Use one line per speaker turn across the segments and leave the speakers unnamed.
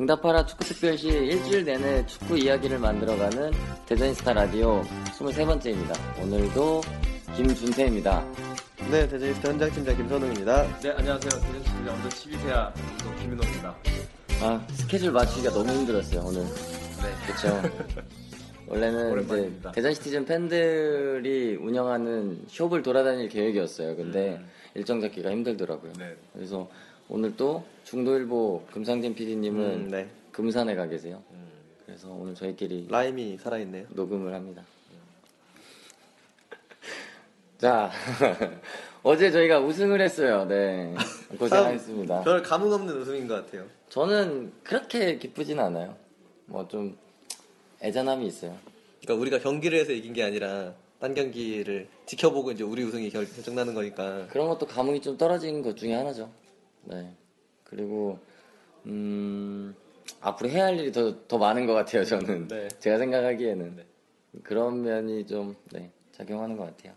응답하라 축구특별시 일주일 내내 축구 이야기를 만들어가는 대전인스타 라디오 23번째입니다. 오늘도 김준태입니다.
네, 대전인스타 현장팀장 김선웅입니다.
네, 안녕하세요. 대전팀장 언더 12세야 김민호입니다. 아,
스케줄 맞추기가 너무 힘들었어요, 오늘.
네. 그렇죠
원래는 이제 대전시티즌 팬들이 운영하는 숍을 돌아다닐 계획이었어요. 근데 음. 일정 잡기가 힘들더라고요. 네. 그래서 오늘 또 중도일보 금상진 PD님은 음, 네. 금산에 가 계세요. 음. 그래서 오늘 저희끼리
라임이 살아있네요.
녹음을 합니다. 음. 자, 어제 저희가 우승을 했어요. 네. 고생하셨습니다.
별 감흥 없는 우승인 것 같아요.
저는 그렇게 기쁘진 않아요. 뭐 좀 애잔함이 있어요.
그러니까 우리가 경기를 해서 이긴 게 아니라 딴 경기를 지켜보고 이제 우리 우승이 결정나는 거니까.
그런 것도 감흥이 좀 떨어진 것 중에 하나죠. 네. 그리고 음, 앞으로 해야 할 일이 더, 더 많은 것 같아요. 저는 네. 제가 생각하기에는 네. 그런 면이 좀 네, 작용하는 것 같아요.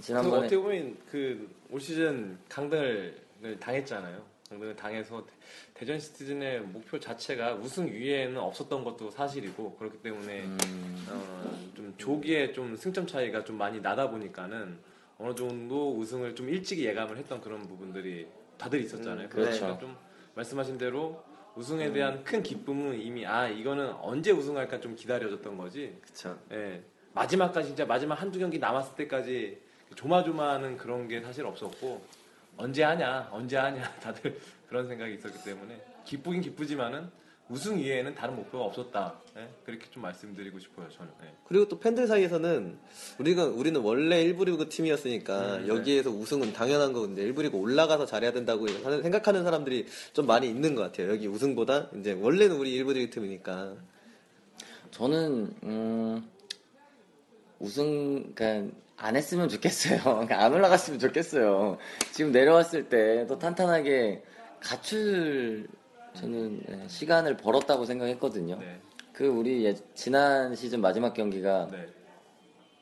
지난번에 그 어떻게 보면 그올 시즌 강등을 당했잖아요. 강등을 당해서 대전 시티즌의 목표 자체가 우승 위에는 없었던 것도 사실이고 그렇기 때문에 음... 어, 좀 조기에 좀 승점 차이가 좀 많이 나다 보니까는 어느 정도 우승을 좀 일찍 예감을 했던 그런 부분들이 다들 있었잖아요.
음, 그러니까 그렇죠. 그러니까 좀
말씀하신 대로 우승에 음. 대한 음. 큰 기쁨은 이미 아 이거는 언제 우승할까 좀 기다려졌던 거지.
그렇죠. 예.
마지막까지 진짜 마지막 한두 경기 남았을 때까지 조마조마하는 그런 게 사실 없었고 언제 하냐 언제 하냐 다들 그런 생각이 있었기 때문에 기쁘긴 기쁘지만은 우승 이외에는 다른 목표가 없었다. 네? 그렇게 좀 말씀드리고 싶어요, 저는. 네.
그리고 또 팬들 사이에서는 우리가 우리는 원래 1부 리그 팀이었으니까 음, 네, 여기에서 우승은 당연한 거인데 1부 리그 올라가서 잘해야 된다고 생각하는 사람들이 좀 많이 있는 것 같아요. 여기 우승보다 이제 원래는 우리 1부 리그 팀이니까.
저는 음, 우승 그러니까 안 했으면 좋겠어요. 그러니까 안 올라갔으면 좋겠어요. 지금 내려왔을 때 또 탄탄하게 가출 저는 예, 시간을 벌었다고 생각했거든요. 네. 그 우리 예, 지난 시즌 마지막 경기가 네.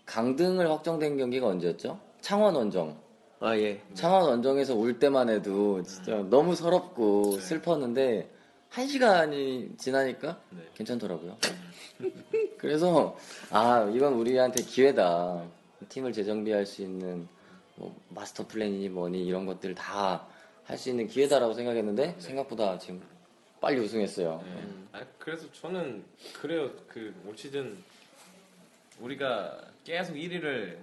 강등을 확정된 경기가 언제였죠? 창원 원정.
아 예.
창원 원정에서 울 때만 해도 진짜 음. 너무 서럽고 네. 슬펐는데 한 시간이 지나니까 네. 괜찮더라고요. 그래서 아 이건 우리한테 기회다. 팀을 재정비할 수 있는 뭐 마스터 플랜이니 뭐니 이런 것들 다 할 수 있는 기회다라고 생각했는데 네. 생각보다 지금 빨리 우승했어요. 네. 네.
아, 그래서 저는 그래요. 그올 시즌 우리가 계속 1위를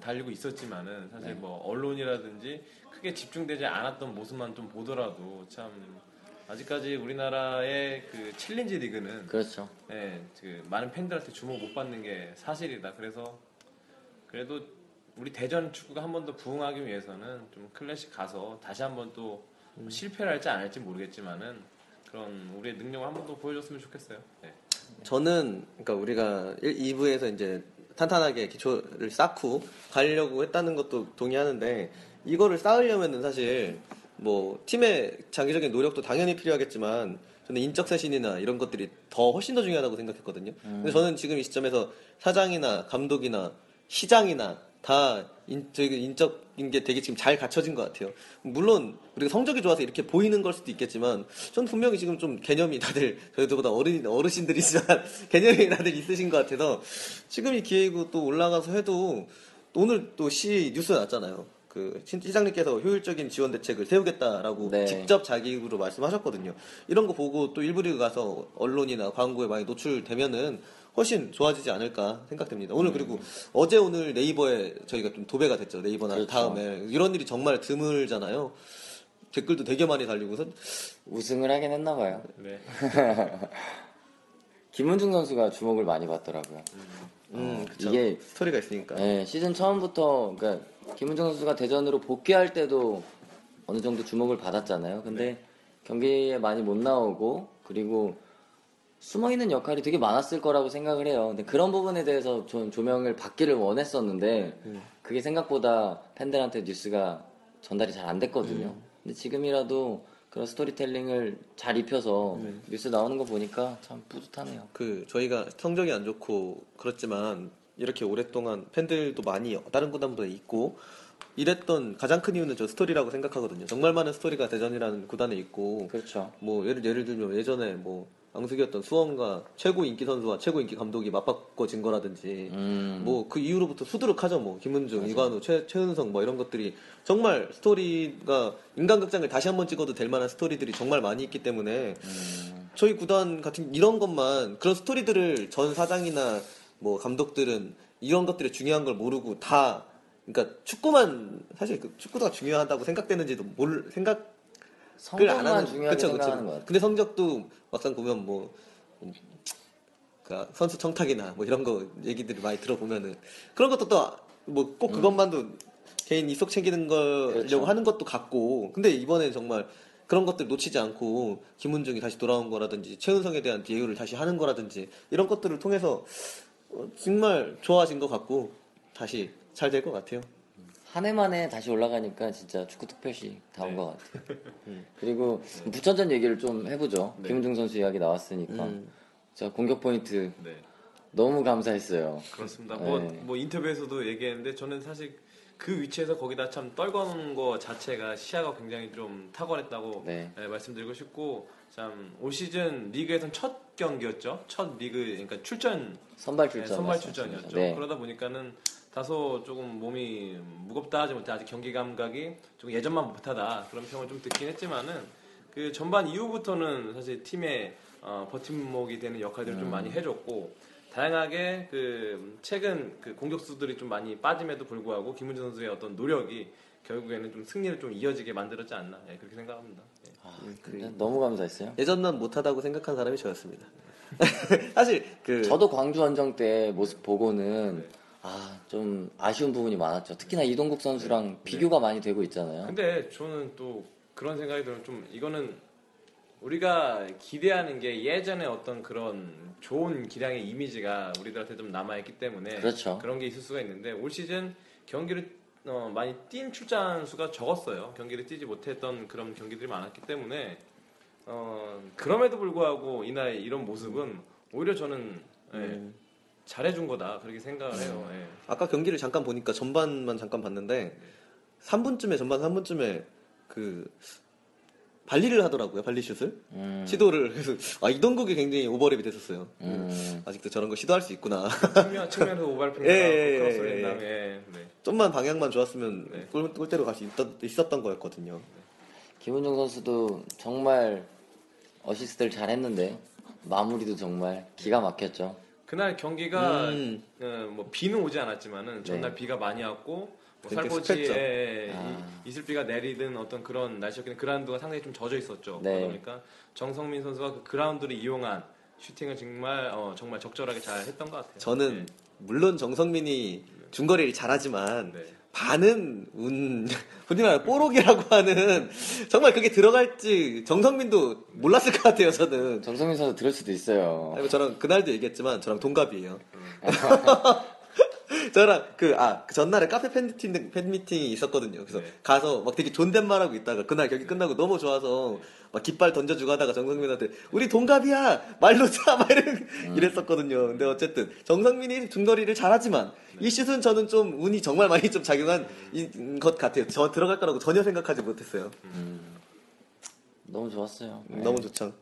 달리고 있었지만은 사실 네. 뭐 언론이라든지 크게 집중되지 않았던 모습만 좀 보더라도 참 아직까지 우리나라의 그 챌린지 리그는
그렇죠.
예, 그 많은 팬들한테 주목 못 받는 게 사실이다. 그래서 그래도 우리 대전 축구가 한 번 더 부흥하기 위해서는 좀 클래식 가서 다시 한번 또 음. 실패를 할지 안 할지 모르겠지만은 그런 우리의 능력을 한 번 더 보여줬으면 좋겠어요.
네. 저는 그러니까 우리가 1, 2부에서 이제 탄탄하게 기초를 쌓고 가려고 했다는 것도 동의하는데 이거를 쌓으려면은 사실 뭐 팀의 장기적인 노력도 당연히 필요하겠지만 저는 인적 쇄신이나 이런 것들이 더 훨씬 더 중요하다고 생각했거든요. 음. 근데 저는 지금 이 시점에서 사장이나 감독이나 시장이나 다 인, 저희 인적 게 되게 지금 잘 갖춰진 것 같아요. 물론 우리가 성적이 좋아서 이렇게 보이는 걸 수도 있겠지만 전 분명히 지금 좀 개념이 다들 저희들보다 어른 어르신들이지만 개념이 다들 있으신 것 같아서 지금이 기회이고 또 올라가서 해도 오늘 또 시 뉴스 났잖아요. 그 시장님께서 효율적인 지원 대책을 세우겠다라고 네. 직접 자기 입으로 말씀하셨거든요. 이런 거 보고 또 일부 리그 가서 언론이나 광고에 많이 노출되면은 훨씬 좋아지지 않을까 생각됩니다. 오늘 그리고 어제 오늘 네이버에 저희가 좀 도배가 됐죠. 네이버나 그렇죠. 다음에 이런 일이 정말 드물잖아요. 댓글도 되게 많이 달리고서
우승을 하긴 했나 봐요. 네. 김은중 선수가 주목을 많이 받더라고요.
음, 음 어, 이게 스토리가 있으니까.
네, 시즌 처음부터 그러니까 김은중 선수가 대전으로 복귀할 때도 어느 정도 주목을 받았잖아요. 근데 네. 경기에 많이 못 나오고 그리고 숨어있는 역할이 되게 많았을 거라고 생각을 해요. 근데 그런 부분에 대해서 좀 조명을 받기를 원했었는데 음. 그게 생각보다 팬들한테 뉴스가 전달이 잘 안 됐거든요. 음. 근데 지금이라도 그런 스토리텔링을 잘 입혀서 음. 뉴스 나오는 거 보니까 참 뿌듯하네요.
그 저희가 성적이 안 좋고 그렇지만 이렇게 오랫동안 팬들도 많이 다른 구단보다 있고 이랬던 가장 큰 이유는 저 스토리라고 생각하거든요. 정말 많은 스토리가 대전이라는 구단에 있고
그렇죠.
뭐 예를 예를 들면 예전에 뭐 앙숙이었던 수원과 최고 인기 선수와 최고 인기 감독이 맞바꿔진 거라든지 음. 뭐그 이후로부터 수두룩하죠 뭐 김은중, 맞아. 이관우, 최, 최은성 뭐 이런 것들이 정말 스토리가 인간극장을 다시 한번 찍어도 될 만한 스토리들이 정말 많이 있기 때문에 음. 저희 구단 같은 이런 것만 그런 스토리들을 전 사장이나 뭐 감독들은 이런 것들이 중요한 걸 모르고 다 그러니까 축구만 사실 그 축구가 중요하다고 생각되는지도 몰 생각
성적만
하는,
중요하게 그쵸, 그 생각하는
것 같아요. 근데 성적도 막상 보면 뭐 그러니까 선수 청탁이나 뭐 이런 거 얘기들을 많이 들어보면은 그런 것도 또 뭐꼭 음. 그것만도 음. 개인 이속 챙기는 걸려고 그렇죠. 하는 것도 같고 근데 이번에 정말 그런 것들 놓치지 않고 김은중이 다시 돌아온 거라든지 최은성에 대한 예우를 다시 하는 거라든지 이런 것들을 통해서 어, 정말 좋아진 것 같고 다시 잘 될 것 같아요.
한해 만에 다시 올라가니까 진짜 축구 특별시 다 온것 네. 같아요. 음. 그리고 부천전 얘기를 좀 해보죠. 네. 김은중 선수 이야기 나왔으니까. 음. 공격 포인트. 네. 너무 감사했어요.
그렇습니다. 뭐, 네. 뭐 인터뷰에서도 얘기했는데 저는 사실 그 위치에서 거기다 참 떨거는 거 자체가 시야가 굉장히 좀 탁월했다고 네. 네, 말씀드리고 싶고 참 올 시즌 리그에선 첫 경기였죠 첫 리그 그러니까 출전
선발 예, 출전
네, 선발 출전이었죠 그러다 보니까는 다소 조금 몸이 무겁다 하지 못해 아직 경기 감각이 좀 예전만 못하다 그런 평을 좀 듣긴 했지만은 그 전반 이후부터는 사실 팀의 어, 버팀목이 되는 역할들을 음. 좀 많이 해줬고 다양하게 그 최근 그 공격수들이 좀 많이 빠짐에도 불구하고 김은재 선수의 어떤 노력이 결국에는 좀 승리를 좀 이어지게 만들었지 않나 예, 그렇게 생각합니다. 예.
아, 음, 그래. 너무 감사했어요.
예전만 못하다고 생각한 사람이 저였습니다.
사실 그 저도 광주 원정 때 모습 보고는 네. 아, 좀 아쉬운 부분이 많았죠. 특히나 이동국 선수랑 네. 비교가 네. 많이 되고 있잖아요.
근데 저는 또 그런 생각이 들어요. 좀 이거는 우리가 기대하는 게 예전에 어떤 그런 좋은 기량의 이미지가 우리들한테 좀 남아있기 때문에
그렇죠.
그런 게 있을 수가 있는데 올 시즌 경기를 어, 많이 뛴출장 수가 적었어요. 경기를 뛰지 못했던 그런 경기들이 많았기 때문에 어, 그럼에도 불구하고 이날 이런 모습은 오히려 저는 예, 음. 예, 잘해준 거다 그렇게 생각을 해요. 네.
아까 경기를 잠깐 보니까 전반만 잠깐 봤는데 3분쯤에 전반 3분쯤에 그 발리를 하더라고요 발리 슛을 음. 시도를 그래서 아 이동국이 굉장히 오버랩이 됐었어요. 그 음. 아직도 저런 거 시도할 수 있구나.
측면 측면에서 오버랩을 예, 예, 크로스를 예, 했나. 예,
네. 좀만 방향만 좋았으면 네. 골, 골대로 갈 수 있었던 거였거든요.
김은정 선수도 정말 어시스트를 잘했는데 마무리도 정말 기가 막혔죠.
그날 경기가 음. 어, 뭐 비는 오지 않았지만은 네. 전날 네. 비가 많이 왔고 뭐 살포지에 아. 이슬비가 내리든 어떤 그런 날씨였기 때문에 그라운드가 상당히 좀 젖어 있었죠.
네. 그러니까
정성민 선수가 그 그라운드를 이용한 슈팅을 정말 어, 정말 적절하게 잘 했던 것 같아요.
저는 네. 물론 정성민이 중거리를 잘하지만 네. 반은 운, 흔히 말 뽀록이라고 하는, 정말 그게 들어갈지 정성민도 몰랐을 것 같아요, 저는.
정성민 선수 들을 수도 있어요.
아니, 저랑 그날도 얘기했지만, 저랑 동갑이에요. 음. 저랑 그, 아, 그 전날에 카페 팬미팅, 팬미팅이 있었거든요. 그래서 네. 가서 막 되게 존댓말하고 있다가 그날 경기 네. 끝나고 너무 좋아서 막 깃발 던져주고 하다가 정성민한테 우리 동갑이야! 말로 자말이 음. 이랬었거든요. 근데 어쨌든 정성민이 중거리를 잘하지만 네. 이 시즌 저는 좀 운이 정말 많이 좀 작용한 음. 것 같아요. 저 들어갈 거라고 전혀 생각하지 못했어요. 음.
너무 좋았어요.
네. 너무 좋죠.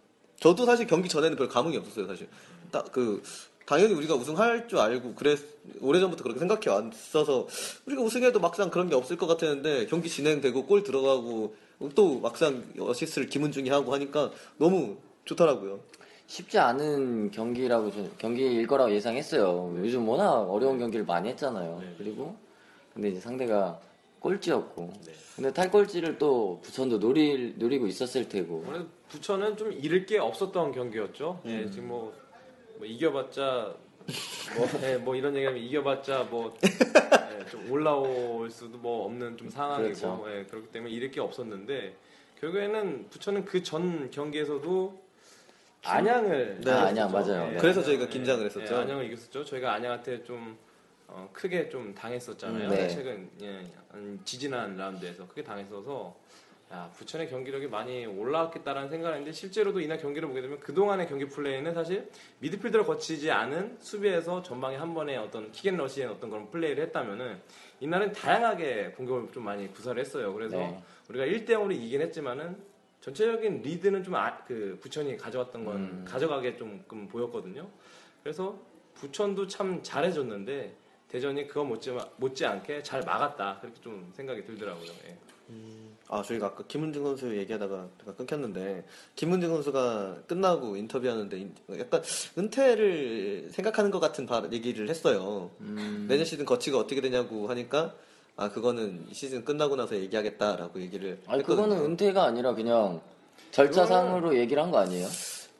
저도 사실 경기 전에는 별 감흥이 없었어요, 사실. 딱 그, 당연히 우리가 우승할 줄 알고 그랬 오래전부터 그렇게 생각해 왔어서 우리가 우승해도 막상 그런 게 없을 것 같았는데 경기 진행되고 골 들어가고 또 막상 어시스를 김은중이 하고 하니까 너무 좋더라고요.
쉽지 않은 경기라고 경기일 거라고 예상했어요. 요즘 워낙 어려운 네. 경기를 많이 했잖아요. 네. 그리고 근데 이제 상대가 꼴찌였고 네. 근데 탈꼴찌를 또 부천도 노릴 노리고 있었을 테고.
부천은 좀 잃을 게 없었던 경기였죠. 네, 음. 네, 지금 뭐뭐 이겨봤자 뭐, 네, 뭐 이런 얘기하면 이겨봤자 뭐좀 예, 올라올 수도 뭐 없는 좀 상황이고 그렇죠. 예, 그렇기 때문에 이럴 게 없었는데 결국에는 부처는그 전 경기에서도
안양을
네, 안양 맞아요. 예, 그래서 저희가 긴장을 예, 했었죠. 예,
안양을 이겼었죠. 저희가 안양한테 좀 어, 크게 좀 당했었잖아요. 음, 네. 최근 예, 지지난 라운드에서 크게 당했어서 야, 아, 부천의 경기력이 많이 올라왔겠다라는 생각을 했는데 실제로도 이날 경기를 보게 되면 그동안의 경기 플레이는 사실 미드필더를 거치지 않은 수비에서 전방에 한번의 어떤 킥앤러시의 어떤 그런 플레이를 했다면은 이날은 다양하게 공격을 좀 많이 구사를 했어요. 그래서 네. 우리가 1대 0으로 이긴 했지만은 전체적인 리드는 좀 아, 그 부천이 가져왔던 건 음. 가져가게 좀 보였거든요. 그래서 부천도 참 잘해줬는데 대전이 그거 못지, 못지않게 잘 막았다 그렇게 좀 생각이 들더라고요. 예. 음.
아, 저희가 아까 김은중 선수 얘기하다가 끊겼는데, 김은중 선수가 끝나고 인터뷰하는데, 약간 은퇴를 생각하는 것 같은 얘기를 했어요. 음. 내년 시즌 거치가 어떻게 되냐고 하니까, 아, 그거는 시즌 끝나고 나서 얘기하겠다라고 얘기를. 아니
했거든 그거는 은퇴가 아니라 그냥 절차상으로 얘기를 한 거 아니에요?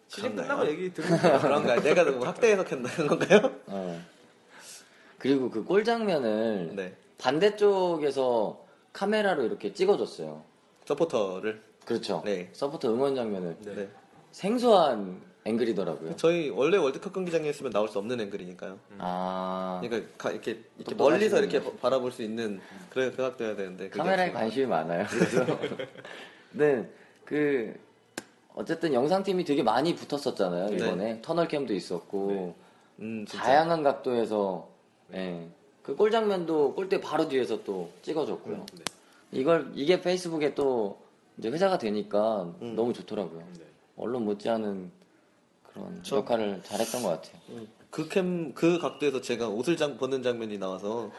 시즌 끝나고 얘기
들으면 그런가요? 내가 너무 확대 해석했다는 건가요? 어.
그리고 그 골 장면을 네. 반대쪽에서 카메라로 이렇게 찍어줬어요.
서포터를.
그렇죠. 네. 서포터 응원 장면을. 네. 네. 생소한 앵글이더라고요.
저희 원래 월드컵 경기장에 있으면 나올 수 없는 앵글이니까요. 음. 아. 그러니까 가, 이렇게, 이렇게 멀리서 이렇게 바- 바라볼 수 있는 그런 생각도 해야 되는데.
카메라에 관심이 많아요. 그래서 그렇죠. 네, 그 어쨌든 영상팀이 되게 많이 붙었었잖아요. 이번에 네. 터널캠도 있었고 네. 음, 다양한 각도에서 예, 그골 장면도 골대 바로 뒤에서 또 찍어줬고요. 음, 네. 이걸 이게 페이스북에 또 이제 회자가 되니까 음. 너무 좋더라고요. 네. 언론 못지않은 그런 저, 역할을 잘했던 것 같아요.
그캠그 음, 그 각도에서 제가 옷을 장, 벗는 장면이 나와서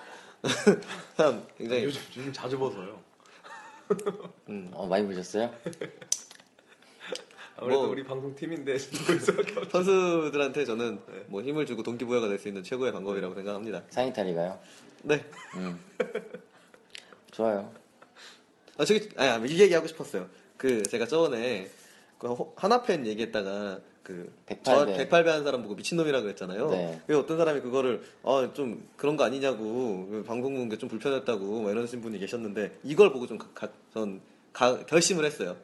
굉장히 요즘, 요즘 자주 벗어요.
음, 어, 많이 보셨어요?
아무래도 뭐, 우리 방송팀인데
선수들한테 저는 네. 뭐 힘을 주고 동기부여가 될 수 있는 최고의 방법이라고 생각합니다.
상이탈이가요?
네. 음.
좋아요.
아 저기 아이 아, 얘기하고 싶었어요. 그 제가 저번에 그 하나팬 얘기했다가 그
108배.
108배 한 사람 보고 미친놈이라고 했잖아요 네. 왜 어떤 사람이 그거를 아좀 그런 거 아니냐고 그 방송 보는 게좀 불편했다고 막 이러신 분이 계셨는데 이걸 보고 좀전 결심을 했어요.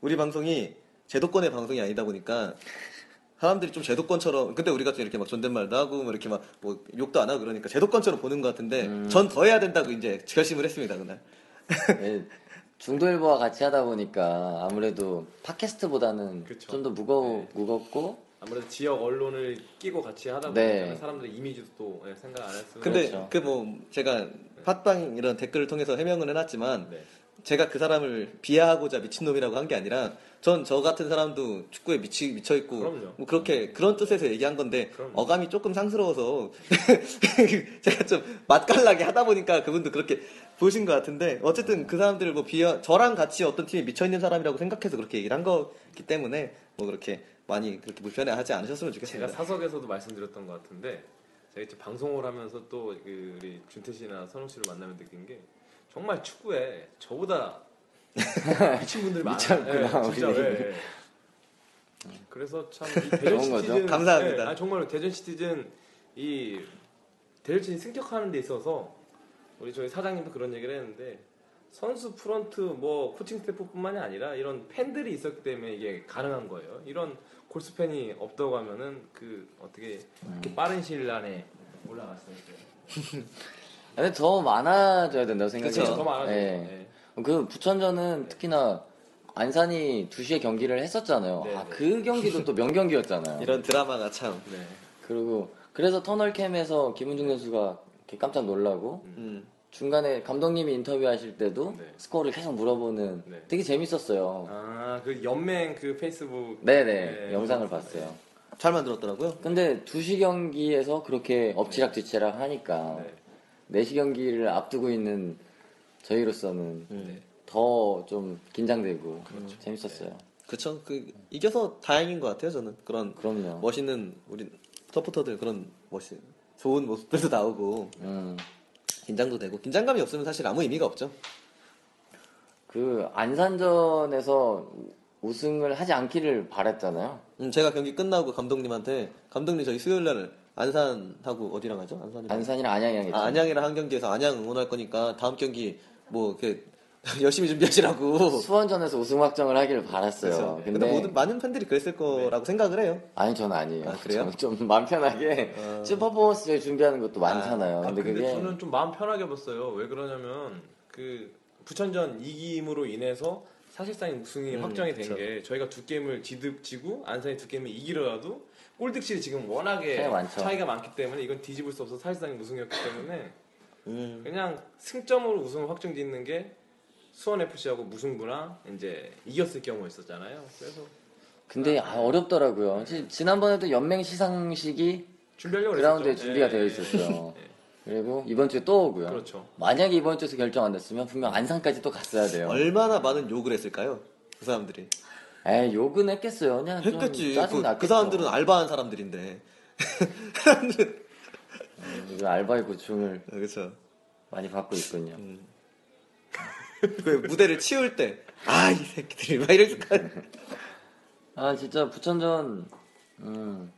우리 방송이 제도권의 방송이 아니다 보니까 사람들이 좀 제도권처럼 근데 우리가 좀 이렇게 막 존댓말도 하고 뭐 이렇게 막뭐 욕도 안 하고 그러니까 제도권처럼 보는 것 같은데 음. 전더 해야 된다고 이제 결심을 했습니다 그날.
예, 중도 일보와 같이 하다 보니까 아무래도 팟캐스트보다는 좀 더 무거워 네. 무겁고
아무래도 지역 언론을 끼고 같이 하다 네. 보니까 네. 사람들의 이미지도 또 예, 생각 안했어요
근데 그뭐 그렇죠. 그 뭐 제가 네. 팟빵 이런 댓글을 통해서 해명을 해놨지만 네. 제가 그 사람을 비하하고자 미친놈이라고 한 게 아니라 전 저 같은 사람도 축구에 미치 미쳐 있고 그뭐 그렇게 음. 그런 뜻에서 얘기한 건데 그럼요. 어감이 조금 상스러워서 제가 좀 맛깔나게 하다 보니까 그분도 그렇게 보신 것 같은데 어쨌든 그 사람들을 뭐 비하 저랑 같이 어떤 팀에 미쳐 있는 사람이라고 생각해서 그렇게 얘기를 한 거기 때문에 뭐 그렇게 많이 그렇게 불편해하지 않으셨으면 좋겠습니다.
제가 사석에서도 말씀드렸던 것 같은데 제가 이제 방송을 하면서 또 그 우리 준태 씨나 선홍 씨를 만나면 느낀 게 정말 축구에 저보다 미친 분들이
많아요. 네,
진짜 네. 그래서 참 대전
시티즌 감사합니다.
네, 아, 정말로 대전 시티즌 이 대전 시티즌 승격하는 데 있어서 우리 저희 사장님도 그런 얘기를 했는데 선수 프런트 뭐 코칭 스태프뿐만이 아니라 이런 팬들이 있었기 때문에 이게 가능한 거예요. 이런 골수 팬이 없다고 하면은 그 어떻게 이렇게 빠른 시일 안에 올라갔을 때.
근데 더 많아져야 된다고 생각해요.
그쵸, 더 많아져요. 네.
네. 그 부천전은 네. 특히나 안산이 2시에 경기를 했었잖아요. 네. 아, 네. 그 경기도 또 명경기였잖아요.
이런 드라마가 참. 네.
그리고 그래서 터널캠에서 김은중 선수가 깜짝 놀라고 음. 음. 중간에 감독님이 인터뷰하실 때도 네. 스코어를 계속 물어보는 네. 되게 재밌었어요. 아,
그 연맹 그 페이스북
네네 네. 네. 영상을 봤어요.
잘 만들었더라고요.
근데 2시 경기에서 그렇게 엎치락 뒤치락 하니까 내시 네 경기를 앞두고 있는 저희로서는 네. 더좀 긴장되고 그렇죠. 재밌었어요. 네.
그쵸. 그 이겨서 다행인 것 같아요. 저는 그런 그럼요. 멋있는 우리 서포터들 그런 멋있 좋은 모습들도 나오고 음. 긴장도 되고 긴장감이 없으면 사실 아무 의미가 없죠.
그 안산전에서 우승을 하지 않기를 바랬잖아요.
음, 제가 경기 끝나고 감독님한테 감독님 저희 수요일 날 안산하고 어디랑 가죠
안산이랑, 안산이랑 안양이랑 아,
안양이랑 한 경기에서 안양 응원할 거니까 다음 경기 뭐이 열심히 준비하시라고.
수원전에서 우승 확정을 하기를 바랐어요. 그렇죠. 근데,
근데, 모든 많은 팬들이 그랬을 거라고 네. 생각을 해요.
아니 저는 아니에요. 아,
그래요?
좀, 좀 마음 편하게 어... 슈퍼포먼스 를 준비하는 것도 많잖아요. 아,
근데, 아, 근데 그게... 저는 좀 마음 편하게 봤어요. 왜 그러냐면 그 부천전 이김으로 인해서 사실상 우승이 음, 확정이 된게 그렇죠. 저희가 두 게임을 지득 지고 안산이 두 게임을 이기더라도 골득실이 지금 워낙에 차이가, 차이가, 많기 때문에 이건 뒤집을 수 없어 사실상 우승이었기 때문에 음. 그냥 승점으로 우승을 확정 짓는 게 수원 FC하고 무승부랑 이제 이겼을 경우 있었잖아요. 그래서
근데 아, 아 어렵더라고요. 네. 지, 난번에도 연맹 시상식이 그라운드에 예, 준비가 네. 되어 예, 있었어요. 네. 예. 그리고 이번 주에 또
오고요. 그렇죠.
만약에 이번 주에서 결정 안 됐으면 분명 안상까지또 갔어야 돼요.
얼마나 많은 욕을 했을까요? 그 사람들이.
에 욕은 했겠어요. 그냥 했겠지.
그, 그 사람들은 알바한 사람들인데. 사람들은
음, 알바의 고충을 아, 그렇 많이 받고 있군요. 음.
그 무대를 치울 때, 아, 이 새끼들이 막 이렇게.
아, 진짜 부천전, 음,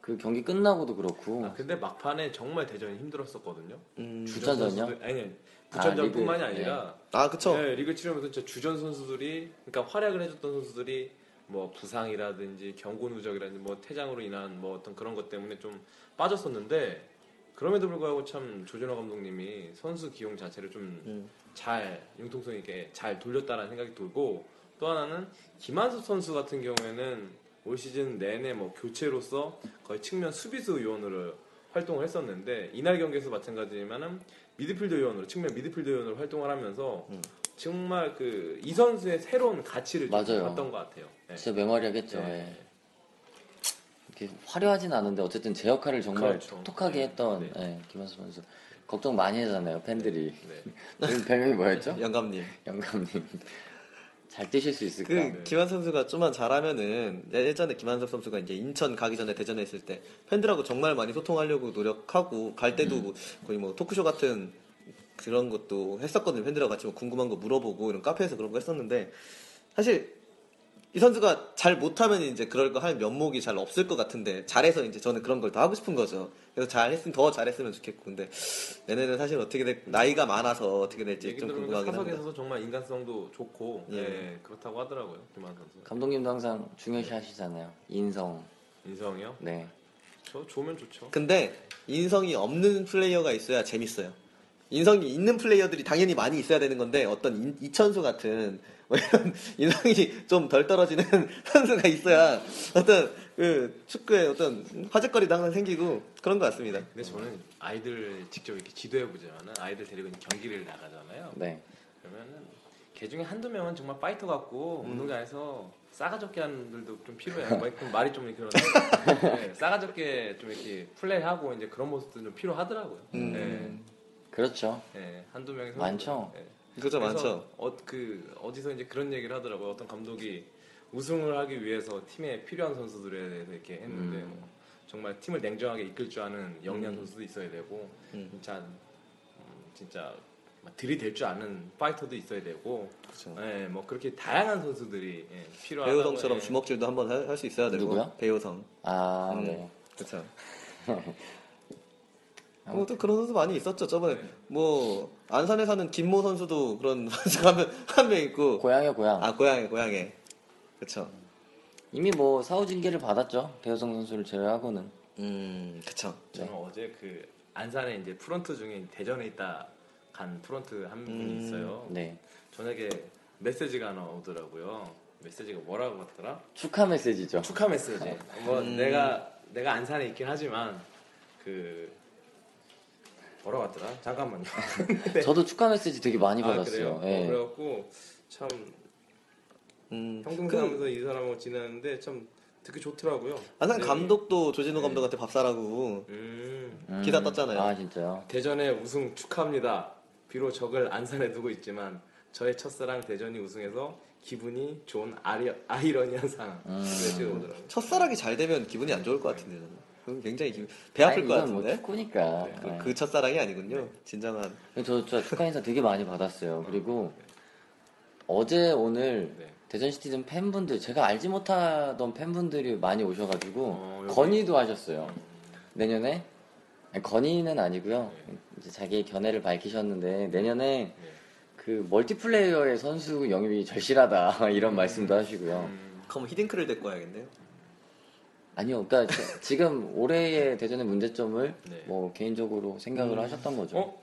그 경기 끝나고도 그렇고. 아,
근데 막판에 정말 대전이 힘들었었거든요. 음.
주전전이요? 아니,
부천전뿐만이 아, 네. 아니라
네. 아 그쵸 네,
리그 치르면서 진짜 주전 선수들이 그러니까 활약을 해줬던 선수들이 뭐 부상이라든지 경고 누적이라든지 뭐 퇴장으로 인한 뭐 어떤 그런 것 때문에 좀 빠졌었는데 그럼에도 불구하고 참 조준호 감독님이 선수 기용 자체를 좀잘 네. 음. 융통성 있게 잘 돌렸다라는 생각이 들고 또 하나는 김한섭 선수 같은 경우에는 올 시즌 내내 뭐 교체로서 거의 측면 수비수 요원으로 활동을 했었는데 이날 경기에서 마찬가지지만은 미드필더 요원으로 측면 미드필더 요원으로 활동을 하면서 음. 정말 그 이 선수의 새로운 가치를
맞아
봤던 것 같아요. 네.
진짜 맹활약했죠. 네. 예. 이 화려하진 않은데 어쨌든 제 역할을 정말 그렇죠. 톡톡하게 네. 했던 네. 예, 김한수 선수 걱정 많이 하잖아요 팬들이
별명이 네. 뭐였죠?
영감님.
영감님. 잘 뛰실 수 있을까? 그
김한 선수가 좀만 잘하면은 예, 예전에 김한석 선수가 이제 인천 가기 전에 대전에 있을 때 팬들하고 정말 많이 소통하려고 노력하고 갈 때도 음. 거의 뭐 토크쇼 같은 그런 것도 했었거든요. 팬들하고 같이 뭐 궁금한 거 물어보고 이런 카페에서 그런 거 했었는데 사실 이 선수가 잘 못하면 이제 그럴 거 할 면목이 잘 없을 것 같은데 잘해서 이제 저는 그런 걸 더 하고 싶은 거죠. 그래서 잘했으면 더 잘했으면 좋겠고 근데 내년에는 사실 어떻게 될 나이가 많아서 어떻게 될지 좀 궁금하긴 합니다.
사석에서도 정말 인간성도 좋고 예. 예, 그렇다고 하더라고요 김한
선수. 감독님도 항상 중요시 하시잖아요 인성.
인성이요?
네.
저 좋으면 좋죠.
근데 인성이 없는 플레이어가 있어야 재밌어요. 인성이 있는 플레이어들이 당연히 많이 있어야 되는 건데 어떤 이천수 같은 뭐 이런 인성이 좀 덜 떨어지는 선수가 있어야 어떤 그 축구에 어떤 화제거리도 항상 생기고 그런 것 같습니다.
근데 저는 아이들 직접 이렇게 지도해 보지만 아이들 데리고 경기를 나가잖아요.
네.
그러면은 개 중에 한두 명은 정말 파이터 같고 음. 운동장에서 싸가지없게 하는 분들도 좀 필요해요. 말이 좀 그런 네, 싸가지없게 좀 이렇게 플레이하고 이제 그런 모습도 좀 필요하더라고요. 음. 네.
그렇죠. 네,
한두 명이
많죠. 네.
그죠 많죠.
어, 그 어디서 이제 그런 얘기를 하더라고요. 어떤 감독이 우승을 하기 위해서 팀에 필요한 선수들에 대해서 이렇게 했는데 음. 뭐 정말 팀을 냉정하게 이끌 줄 아는 영리한 음. 선수도 있어야 되고 음. 진짜 음, 진짜 들이댈 줄 아는 파이터도 있어야 되고 그 예, 뭐 그렇게 다양한 선수들이 예, 필요하다
배우성처럼 예. 주먹질도 한번 할 수 있어야 되고 누구야? 배우성 아 음. 네. 그렇죠 아무튼 뭐 그런 선수 많이 있었죠. 저번에 뭐 안산에 사는 김모 선수도 그런 선수가 한 명 있고
고향이 고향.
아 고향에 고향에 그쵸.
이미 뭐 사후 징계를 받았죠. 대여성 선수를 제외하고는. 음
그쵸.
네. 저는 어제 그 안산에 이제 프런트 중인 대전에 있다 간 프런트 한 분이 음, 있어요. 네. 저녁에 메시지가 하나 오더라고요. 메시지가 뭐라고 왔더라?
축하 메시지죠.
축하 메시지. 뭐 음. 내가 내가 안산에 있긴 하지만 그 뭐라 왔더라? 잠깐만요. 네.
저도 축하 메시지 되게 많이 아, 받았어요.
아,
네.
어, 그래갖고 참 음, 평등하면서 그... 이 사람하고 지내는데 참 되게 좋더라고요. 아산
네. 감독도 조진우 네. 감독한테 밥 사라고 음. 음. 기사 떴잖아요.
아 진짜요?
대전의 우승 축하합니다. 비록 적을 안산에 두고 있지만 저의 첫사랑 대전이 우승해서 기분이 좋은 아리, 아이러니한 상 음.
첫사랑이 잘 되면 기분이 안 좋을 것 같은데 저는. 그건 굉장히 기분, 배 아플 아니, 것 뭐 같은데.
뭐 축구니까. 네, 그,
네. 그, 첫사랑이 아니군요. 진정한. 네,
저, 저 축하 인사 되게 많이 받았어요. 아, 그리고 네. 어제 오늘 네. 대전 시티즌 팬분들 제가 알지 못하던 팬분들이 많이 오셔가지고 어, 건의도 하셨어요. 내년에 아니, 건의는 아니고요. 네. 이제 자기의 견해를 밝히셨는데 내년에 네. 그 멀티플레이어의 선수 영입이 절실하다 이런 말씀도 하시고요.
음, 그럼 히딩크를 데리고 와야겠네요.
아니요, 그러니까 지금 올해의 네. 대전의 문제점을 네. 뭐 개인적으로 생각을 음. 하셨던 거죠. 어?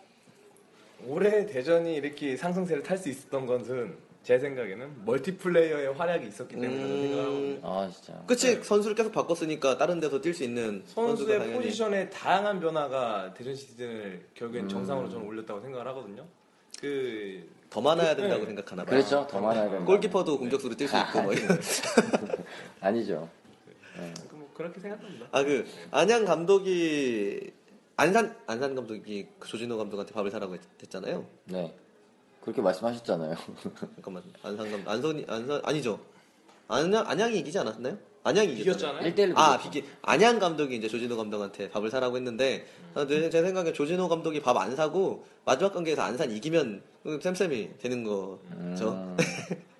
올해 대전이 이렇게 상승세를 탈 수 있었던 것은 제 생각에는 멀티플레이어의 활약이 있었기 때문이라고 음... 생각하거아
진짜.
그치 네. 선수를 계속 바꿨으니까 다른 데서 뛸 수 있는
선수의 당연히... 포지션의 다양한 변화가 대전 시즌을 결국엔 음... 정상으로 저는 올렸다고 생각을 하거든요.
그 더 많아야 그, 네. 된다고 네. 생각하나 봐요.
그렇죠. 더 많아야 된다. 골키퍼도 공격수로 뛸수
네. 있고 뭐 이런.
아니죠.
그렇게 생각합니다.
아 그 안양 감독이 안산 안산 감독이 그 조진호 감독한테 밥을 사라고 했, 했잖아요.
네. 그렇게 말씀하셨잖아요.
잠깐만 안산 감 안선이 안산 아니죠. 안양 안양이 이기지 않았나요? 안양이
이겼잖아요.
1대1로 아, 비기 안양 감독이 이제 조진호 감독한테 밥을 사라고 했는데 음. 제 생각에 조진호 감독이 밥 안 사고 마지막 경기에서 안산 이기면 쌤쌤이 되는 거죠. 음.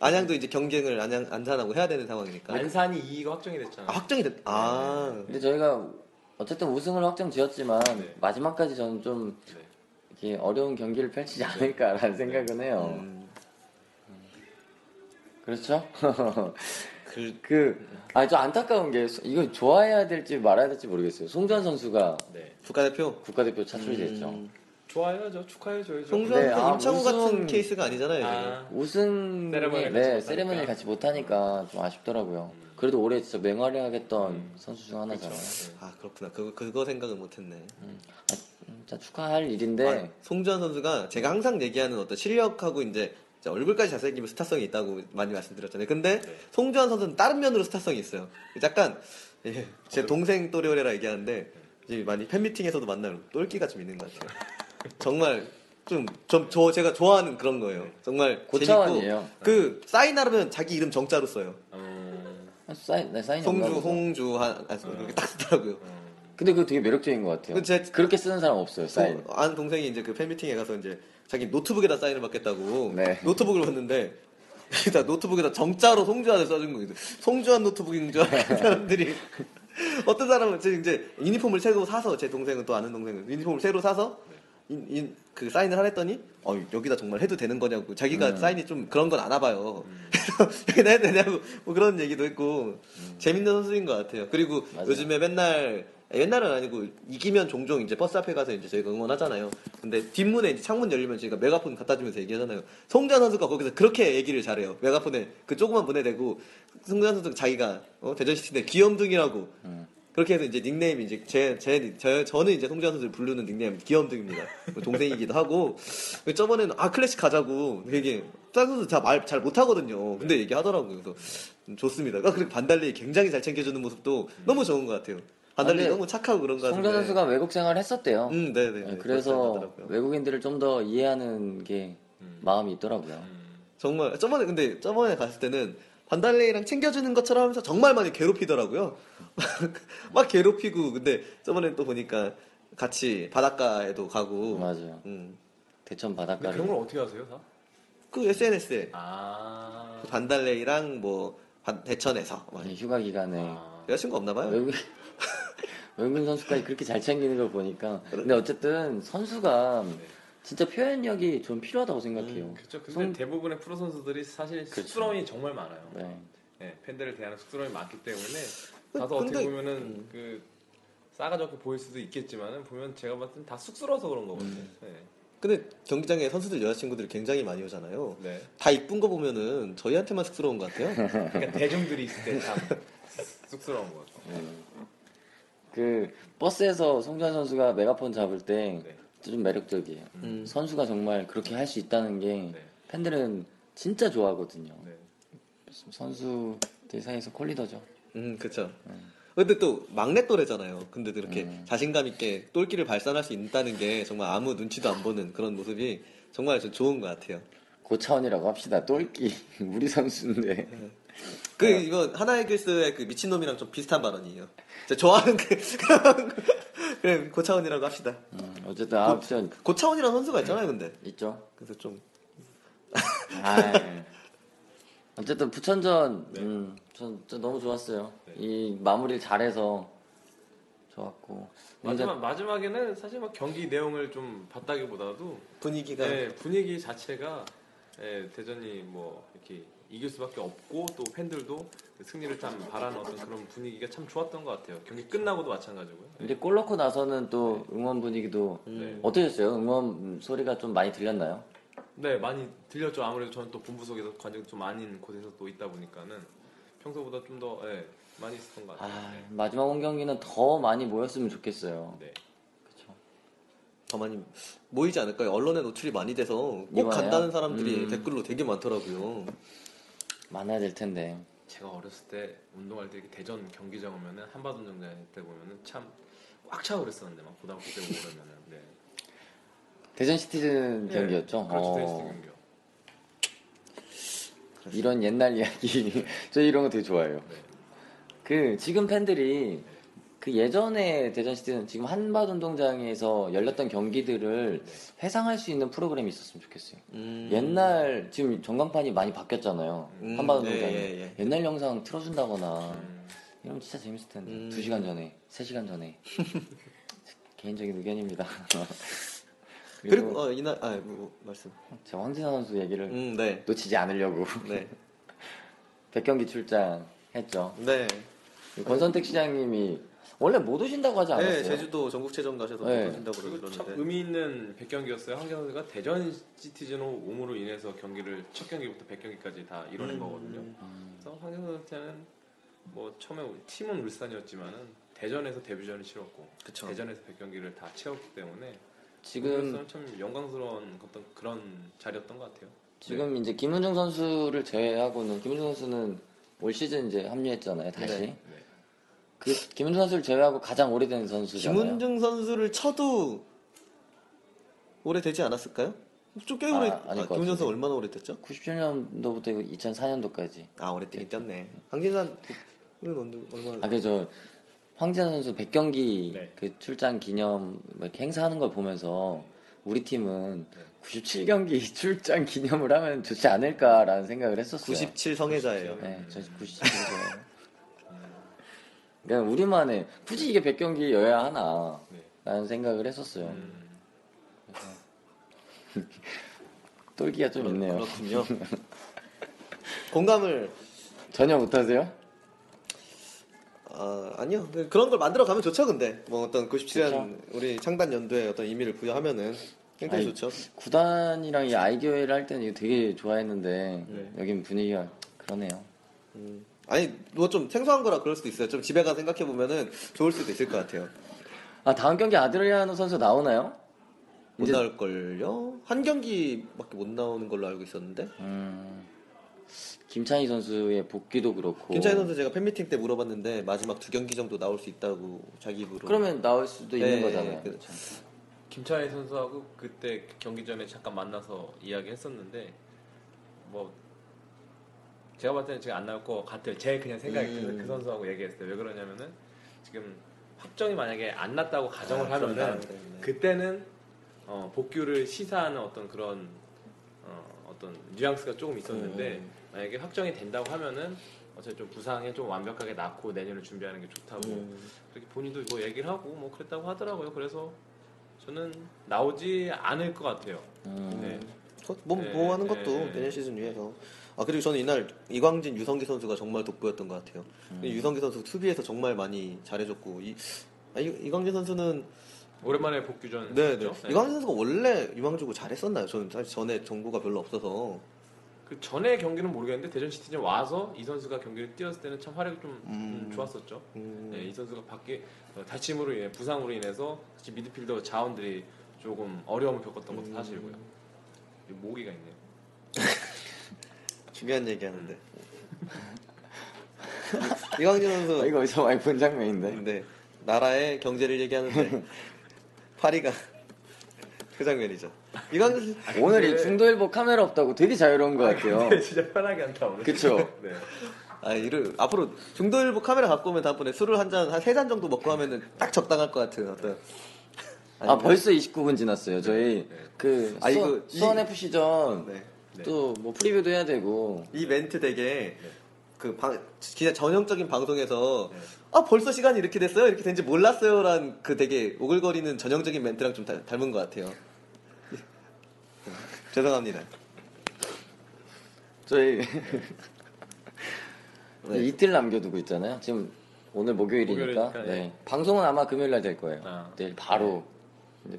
안양도 이제 경쟁을 안양 안산하고 해야 되는 상황이니까.
안산이 2위가 확정이 됐잖아요. 아,
확정이 됐. 아. 네.
근데 저희가 어쨌든 우승을 확정 지었지만 네. 마지막까지 저는 좀 네. 이렇게 어려운 경기를 펼치지 않을까라는 네. 생각은 해요. 음. 그렇죠? 그, 그아좀 안타까운 게 이거 좋아해야 될지 말아야 될지 모르겠어요. 송주환 선수가 네.
국가대표
국가대표 차출됐죠. 음. 이
좋아해야죠. 축하해줘야죠. 동주한테
네, 아, 임창호 우승... 같은 케이스가 아니잖아요. 아,
우승 네,
세레머니를 네,
세레머니 같이 못하니까 좀 아쉽더라고요. 음. 그래도 올해 진짜 맹활약했던 음. 선수 중 하나잖아요.
그렇죠. 아 그렇구나. 그거 그거 생각은 못했네. 음.
아, 진짜 축하할 일인데 아,
송주환 선수가 제가 항상 얘기하는 어떤 실력하고 이제 얼굴까지 잘생기면 스타성이 있다고 많이 말씀드렸잖아요. 근데 네. 송주환 선수는 다른 면으로 스타성이 있어요. 약간 예, 제 어, 동생 또래오래라 얘기하는데 이제 많이 팬미팅에서도 만나는 똘끼가 좀 있는 것 같아요. 정말 좀, 저, 제가 좋아하는 그런 거예요. 정말 고차원이에요. 고 네. 그, 사인하려면 자기 이름 정자로 써요. 음.
아, 사인, 네, 사인
송주, 보다. 홍주, 한, 아, 그렇게 딱 쓰더라고요.
근데 그거 되게 매력적인 것 같아요. 그 제- 그렇게 쓰는 사람 없어요, 그 사인. 그
아는 동생이 이제 그 팬미팅에 가서 이제 자기 노트북에다 사인을 받겠다고 네. 노트북을 봤는데 다 노트북에다 정자로 송주환을 써준 거예요. 송주한 노트북인 줄 알고 사람들이 어떤 사람은 지금 이제 유니폼을 새로 사서 제 동생은 또 아는 동생은 유니폼을 새로 사서 인, 인, 그 사인을 하랬더니 어, 여기다 정말 해도 되는 거냐고 자기가 음. 사인이 좀 그런 건안 와봐요 음. 그래서 해도 되냐고 뭐 그런 얘기도 했고 음. 재밌는 선수인 것 같아요 그리고 맞아요. 요즘에 맨날 옛날은 아니고 이기면 종종 이제 버스 앞에 가서 이제 저희가 응원하잖아요. 근데 뒷문에 이제 창문 열리면 저희가 메가폰 갖다 주면서 얘기하잖아요. 송재환 선수가 거기서 그렇게 얘기를 잘해요. 메가폰에 그 조그만 보내대고 송재환 선수가 자기가 어, 대전시티인데 귀염둥이라고 음. 그렇게 해서 이제 닉네임이 이제 제, 제, 저, 저는 이제 송지환 선수를 부르는 닉네임 기염등입니다. 그 동생이기도 하고. 저번에는 아, 클래식 가자고. 되게, 딴 선수 다말 잘 못하거든요. 근데 네. 얘기하더라고요. 그래서 음, 좋습니다. 아, 그리고 반달리 굉장히 잘 챙겨주는 모습도 음. 너무 좋은 것 같아요. 반달리 너무 착하고 그런
거 같아요. 송지 선수가 외국 생활을 했었대요.
음,
네네. 네, 네. 그래서 외국인들을 좀 더 이해하는 게 음. 마음이 있더라고요. 음.
정말 저번에 근데 저번에 갔을 때는 반달레이랑 챙겨주는 것처럼 하면서 정말 많이 괴롭히더라고요. 막 괴롭히고 근데 저번에 또 보니까 같이 바닷가에도 가고.
맞아요. 음. 대천 바닷가. 그런
걸 어떻게 하세요, 다? 그
SNS에. 아. 그 반달레이랑 뭐 대천에서.
네, 휴가 기간에. 아...
여자친구 없나 봐요.
외국... 외국인 선수까지 그렇게 잘 챙기는 걸 보니까. 근데 어쨌든 선수가. 네. 진짜 표현력이 좀 필요하다고 생각해요.
음, 그렇죠. 근데 성... 대부분의 프로 선수들이 사실 쑥스러움이 정말 많아요. 네. 네. 예, 팬들을 대하는 쑥스러움이 많기 때문에 가서 그 근데... 어떻게 보면은 음. 그 싸가지 없게 보일 수도 있겠지만은 보면 제가 봤을 땐 다 쑥스러워서 그런 거거든요. 음. 네.
근데 경기장에 선수들 여자친구들이 굉장히 많이 오잖아요. 네. 다 이쁜 거 보면은 저희한테만 쑥스러운 것 같아요.
그러니까 대중들이 있을 때참 쑥스러운 것 같아요. 네.
그 버스에서 송주환 선수가 메가폰 잡을 때 네. 좀 매력적이에요. 음. 음. 선수가 정말 그렇게 할 수 있다는 게 네. 팬들은 진짜 좋아하거든요. 네. 선수들 사이에서 콜리더죠.
음, 그쵸. 음. 근데 또 막내 또래잖아요. 근데 그렇게 음. 자신감 있게 똘끼를 발산할 수 있다는 게 정말 아무 눈치도 안 보는 그런 모습이 정말 좀 좋은 것 같아요.
고차원이라고 합시다. 똘끼 우리 선수인데.
그 어. 이거 하나의 글스의 그 미친놈이랑 좀 비슷한 발언이에요. 좋아하는그 그래 고차원이라고 합시다.
음, 어쨌든 아무튼
고, 차원이라는 선수가 있잖아요, 네, 근데.
있죠.
그래서 좀. 아,
예. 어쨌든 부천전 네. 음, 전, 전 너무 좋았어요. 네. 이 마무리를 잘해서 좋았고
마지막 마지막에는 사실 막 경기 내용을 좀 봤다기보다도
분위기가 네,
분위기 자체가 네, 대전이 뭐 이렇게 이길 수밖에 없고 또 팬들도 승리를 참 바라는 어떤 그런 분위기가 참 좋았던 것 같아요. 경기 끝나고도 마찬가지고요.
근데 골 넣고 나서는 또 네. 응원 분위기도 네. 어떠셨어요? 응원 소리가 좀 많이 들렸나요?
네, 많이 들렸죠. 아무래도 저는 또 본부 속에서 관중 좀 아닌 곳에서 또 있다 보니까는 평소보다 좀더 네, 많이 있었던 것 같아요. 아, 네.
마지막 홈 경기는 더 많이 모였으면 좋겠어요. 네. 그쵸.
더 많이 모이지 않을까요? 언론에 노출이 많이 돼서 꼭 이번에요? 간다는 사람들이 음. 댓글로 되게 많더라고요.
많아야 될 텐데.
제가 어렸을 때 운동할 때 대전 경기장 오면은 한바운동장 때 보면은 참 꽉 차고 그랬었는데 막 고등학교 때 오고 그러면은 네.
대전 시티즌 네, 경기였죠.
그렇죠, 대전 시경기 어.
이런 옛날 이야기 저 이런 거 되게 좋아해요. 네. 그 지금 팬들이 네. 그 예전에 대전시티는 지금 한밭운동장에서 열렸던 경기들을 회상할 수 있는 프로그램이 있었으면 좋겠어요. 음. 옛날 지금 전광판이 많이 바뀌었잖아요. 음. 한밭운동장이 네, 예, 예. 옛날 영상 틀어준다거나 음. 이러 진짜 재밌을 텐데 음. 2 시간 전에 3 시간 전에 개인적인 의견입니다.
그리고, 그리고 어, 이날 아 뭐, 뭐 말씀.
제가 황진 선수 얘기를 음, 네. 놓치지 않으려고 네. 1경기 출장 했죠. 네. 권선택 시장님이 원래 못 오신다고 하지 네, 않았어요?
네, 제주도 전국체전 가셔서 네. 못
오신다고 그러는데 의미 있는 100경기였어요. 황경 선가 대전 시티즌 몸으로 인해서 경기를 첫 경기부터 100경기까지 다 이뤄낸 음. 거거든요. 그래서 황경 선한테는뭐 처음에 팀은 울산이었지만은 대전에서 데뷔전을 치렀고 그쵸. 대전에서 100경기를 다 채웠기 때문에 지금 참 영광스러운 어떤 그런 자리였던 것 같아요.
지금 네. 이제 김은중 선수를 제외하고는 김은중 선수는 올 시즌 이제 합류했잖아요. 다시 네. 그 김은중 선수를 제외하고 가장 오래된 선수잖아요.
김은중 선수를 쳐도 오래 되지 않았을까요? 좀 꽤 오래.
아, 아, 김은중 선수 얼마나 오래됐죠? 97년도부터 2004년도까지.
아 오래되게 네. 뛰네 황진산은 얼마나?
아그래 황진산 선수 100경기 네. 그 출장 기념 행사하는 걸 보면서 우리 팀은 97경기 출장 기념을 하면 좋지 않을까라는 생각을 했었어요. 97
성애자예요. 네, 저 97성애자예요.
그냥 우리만의 굳이 이게 백경기여야 하나 네. 라는 생각을 했었어요. 음. 똘기가 좀 있네요.
그렇군요. 공감을
전혀 못하세요?
아, 아니요. 그런 걸 만들어 가면 좋죠, 근데. 뭐 어떤 97년 그쵸? 우리 창단 연도에 어떤 의미를 부여하면은 굉장히 아니, 좋죠.
구단이랑 이아이디어를할 때는 이거 되게 좋아했는데 네. 여긴 분위기가 그러네요. 음.
아니 뭐 좀 생소한 거라 그럴 수도 있어요. 좀 집에 가 생각해 보면은 좋을 수도 있을 것 같아요.
아 다음 경기 아드리아노 선수 나오나요?
못 이제... 나올 걸요. 한 경기밖에 못 나오는 걸로 알고 있었는데. 음...
김찬희 선수의 복귀도 그렇고.
김찬희 선수 제가 팬미팅 때 물어봤는데 마지막 두 경기 정도 나올 수 있다고 자기 입으로.
그러면 나올 수도 네, 있는 거잖아요. 그,
김찬희 선수하고 그때 경기 전에 잠깐 만나서 이야기했었는데 뭐 제가 봤을 때는 지금 안 나올 것 같아요. 제 그냥 생각이 그, 그 음. 그 선수하고 얘기했을 때왜 그러냐면은 지금 확정이 만약에 안 났다고 가정을 아, 하면은 네. 그때는 어, 복귀를 시사하는 어떤 그런 어, 떤 뉘앙스가 조금 있었는데 음, 음. 만약에 확정이 된다고 하면은 어차피 좀 부상에 좀 완벽하게 낫고 내년을 준비하는 게 좋다고 음. 그렇게 본인도 뭐 얘기를 하고 뭐 그랬다고 하더라고요. 그래서 저는 나오지 않을 것 같아요. 음.
네. 뭐, 뭐 네, 하는 네, 것도 네. 내년 시즌 위해서. 아 그리고 저는 이날 이광진 유성기 선수가 정말 돋보였던 것 같아요. 음. 유성기 선수 수비에서 정말 많이 잘해줬고 이 아, 이, 이광진 선수는
오랜만에 복귀전 네, 네. 네.
이광진 선수가 원래 유망주고 잘했었나요? 저는 사실 전에 정보가 별로 없어서
그 전에 경기는 모르겠는데 대전 시티즌 와서 이 선수가 경기를 뛰었을 때는 참 활약이 좀, 음. 음 좋았었죠. 음. 네, 이 선수가 밖에 어, 다침으로 인해 부상으로 인해서 사실 미드필더 자원들이 조금 어려움을 겪었던 것도 음. 사실이고요. 모기가 있네요.
중요한 얘기하는데. 음. 이광진 선수.
아, 이거 어디서 많이 본 장면인데.
근데 네. 나라의 경제를 얘기하는데 음. 파리가 그 장면이죠. 이광진 아, 오늘 이 중도일보 카메라 없다고 되게 자유로운 것 아, 같아요. 아,
진짜 편하게 한다 오늘.
그쵸. 네. 아,
이를 앞으로 중도일보 카메라 갖고 오면 다음번에 술을 한 잔, 한 세 잔 정도 먹고 하면은 딱 적당할 것 같은 어떤.
아니면... 아 벌써 29분 지났어요. 저희 네. 그 아, 이거 수원 FC전 네. 네. 또뭐 프리뷰도 해야 되고
이 멘트 되게 네. 그 방, 진짜 전형적인 방송에서 네. 아 벌써 시간이 이렇게 됐어요 이렇게 된지 몰랐어요란 그 되게 오글거리는 전형적인 멘트랑 좀 다, 닮은 것 같아요. 죄송합니다.
저희 네. 이틀 남겨두고 있잖아요. 지금 오늘 목요일이니까, 목요일이니까 네. 네. 방송은 아마 금요일 날 될 거예요. 아. 내일 바로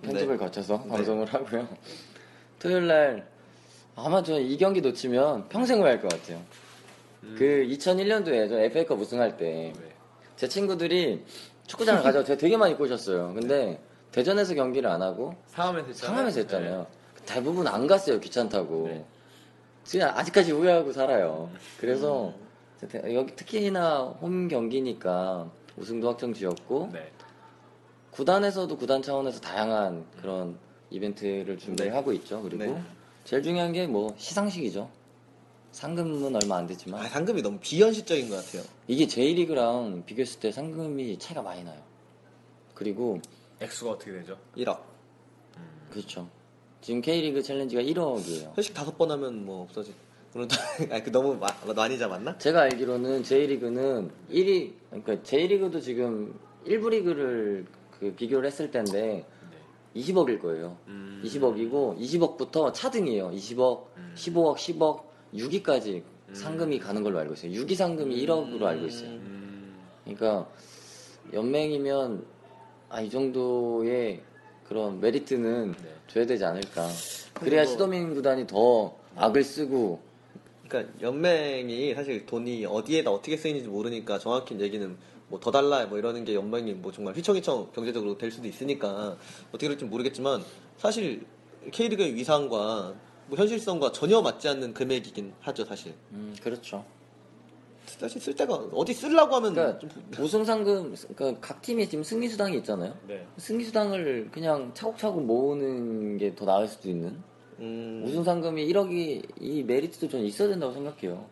편집을 거쳐서 방송을 하고요. 토요일 날 아마 저이 경기 놓치면 평생 후회할 것 같아요. 음. 그 2001년도에 저 FA컵 우승할 때제 네. 친구들이 축구장을 가져 제가 되게 많이 꼬셨어요. 근데 네. 대전에서 경기를 안 하고
상암에서 했잖아요.
네. 했잖아요. 네. 대부분 안 갔어요. 귀찮다고. 네. 그냥 아직까지 후회하고 살아요. 음. 그래서 음. 여기 특히나 홈 경기니까 우승도 확정지었고 네. 구단에서도 구단 차원에서 다양한 음. 그런 이벤트를 준비하고 네. 있죠. 그리고 제일 중요한 게 뭐 시상식이죠. 상금은 얼마 안 되지만
아, 상금이 너무 비현실적인 것 같아요.
이게 제1리그랑 비교했을 때 상금이 차이가 많이 나요. 그리고
액수가 어떻게 되죠?
1억.
음. 그렇죠. 지금 K리그 챌린지가 1억이에요.
회식 다섯 번 하면 뭐 없어지. 그런 그 너무 많이 잡았나?
제가 알기로는 J리그는 1위 그러니까 J리그도 지금 1부 리그를 그 비교를 했을 때인데 20억일 거예요. 음. 20억이고 20억부터 차등이에요. 20억, 음. 15억, 10억, 6위까지 음. 상금이 가는 걸로 알고 있어요. 6위 상금이 1억으로 음. 알고 있어요. 음. 그러니까 연맹이면 아, 이 정도의 그런 메리트는 네. 줘야 되지 않을까. 그래야 뭐... 시도민 구단이 더 악을 쓰고.
그러니까 연맹이 사실 돈이 어디에다 어떻게 쓰이는지 모르니까 정확히 얘기는 뭐더 달라 뭐 이러는 게 연방이 뭐 정말 휘청휘청 경제적으로 될 수도 있으니까 어떻게 될지 모르겠지만 사실 K리그의 위상과 뭐 현실성과 전혀 맞지 않는 금액이긴 하죠 사실.
음 그렇죠.
사실 쓸 데가 어디 쓰려고 하면
그러니까 좀... 우승 상금 그러니까 각팀이 지금 승리 수당이 있잖아요. 네. 승리 수당을 그냥 차곡차곡 모으는 게 더 나을 수도 있는. 음... 우승 상금이 1억이 이 메리트도 저는 있어야 된다고 생각해요.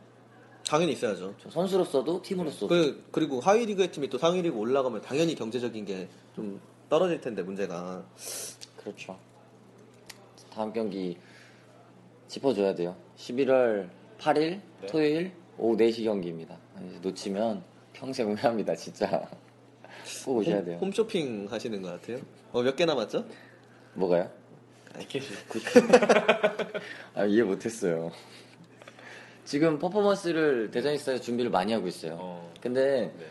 당연히 있어야죠.
선수로서도 팀으로서
그, 그리고 하위 리그의 팀이 또 상위 리그 올라가면 당연히 경제적인 게 좀 떨어질 텐데 문제가.
그렇죠. 다음 경기 짚어줘야 돼요. 11월 8일 네. 토요일 오후 4시 경기입니다. 놓치면 평생 후회합니다, 진짜. 꼭 오셔야 돼요.
홈, 쇼핑 하시는 것 같아요. 어, 몇 개 남았죠?
뭐가요? 티켓이. 그, 아, 이해 못했어요. 지금 퍼포먼스를 대전이스타에서 준비를 많이 하고 있어요. 어. 근데 네.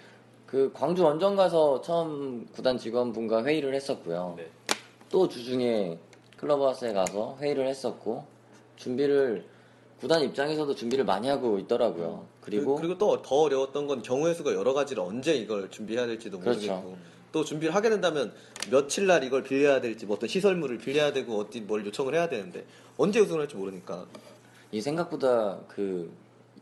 그 광주 원정 가서 처음 구단 직원분과 회의를 했었고요. 네. 또 주중에 클럽하우스에 가서 회의를 했었고 준비를 구단 입장에서도 준비를 많이 하고 있더라고요. 음. 그리고
그, 그리고 또 더 어려웠던 건 경우의 수가 여러 가지를 언제 이걸 준비해야 될지도 모르겠고 그렇죠. 또 준비를 하게 된다면 며칠 날 이걸 빌려야 될지 뭐 어떤 시설물을 빌려야 되고 어디 뭘 요청을 해야 되는데 언제 우승을 할지 모르니까
이 생각보다 그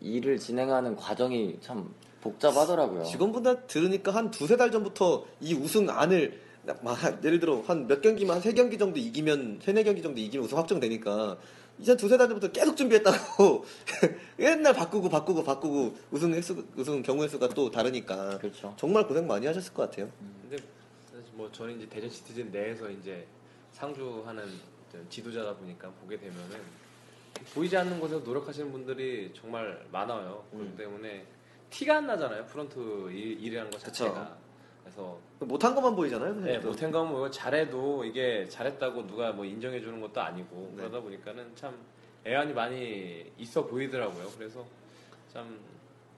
일을 진행하는 과정이 참 복잡하더라고요.
직원분들 들으니까 한 두세 달 전부터 이 우승 안을 막 예를 들어 한 몇 경기만 세 경기 정도 이기면 세 네 경기 정도 이기면 우승 확정되니까 이제 두세 달 전부터 계속 준비했다고 옛날 바꾸고 바꾸고 바꾸고 우승 횟수 우승 경우의 수가 또 다르니까 그렇죠. 정말 고생 많이 하셨을 것 같아요.
음. 근데 사실 뭐 저는 이제 대전 시티즌 내에서 이제 상주하는 지도자다 보니까 보게 되면은 보이지 않는 곳에서 노력하시는 분들이 정말 많아요. 그렇기 음. 때문에 티가 안 나잖아요. 프론트 일, 이라는 것 자체가. 그래서
못한 것만 보이잖아요.
네, 못한 것만 보이고 뭐 잘해도 이게 잘했다고 누가 뭐 인정해 주는 것도 아니고 네. 그러다 보니까는 참 애환이 많이 있어 보이더라고요. 그래서 참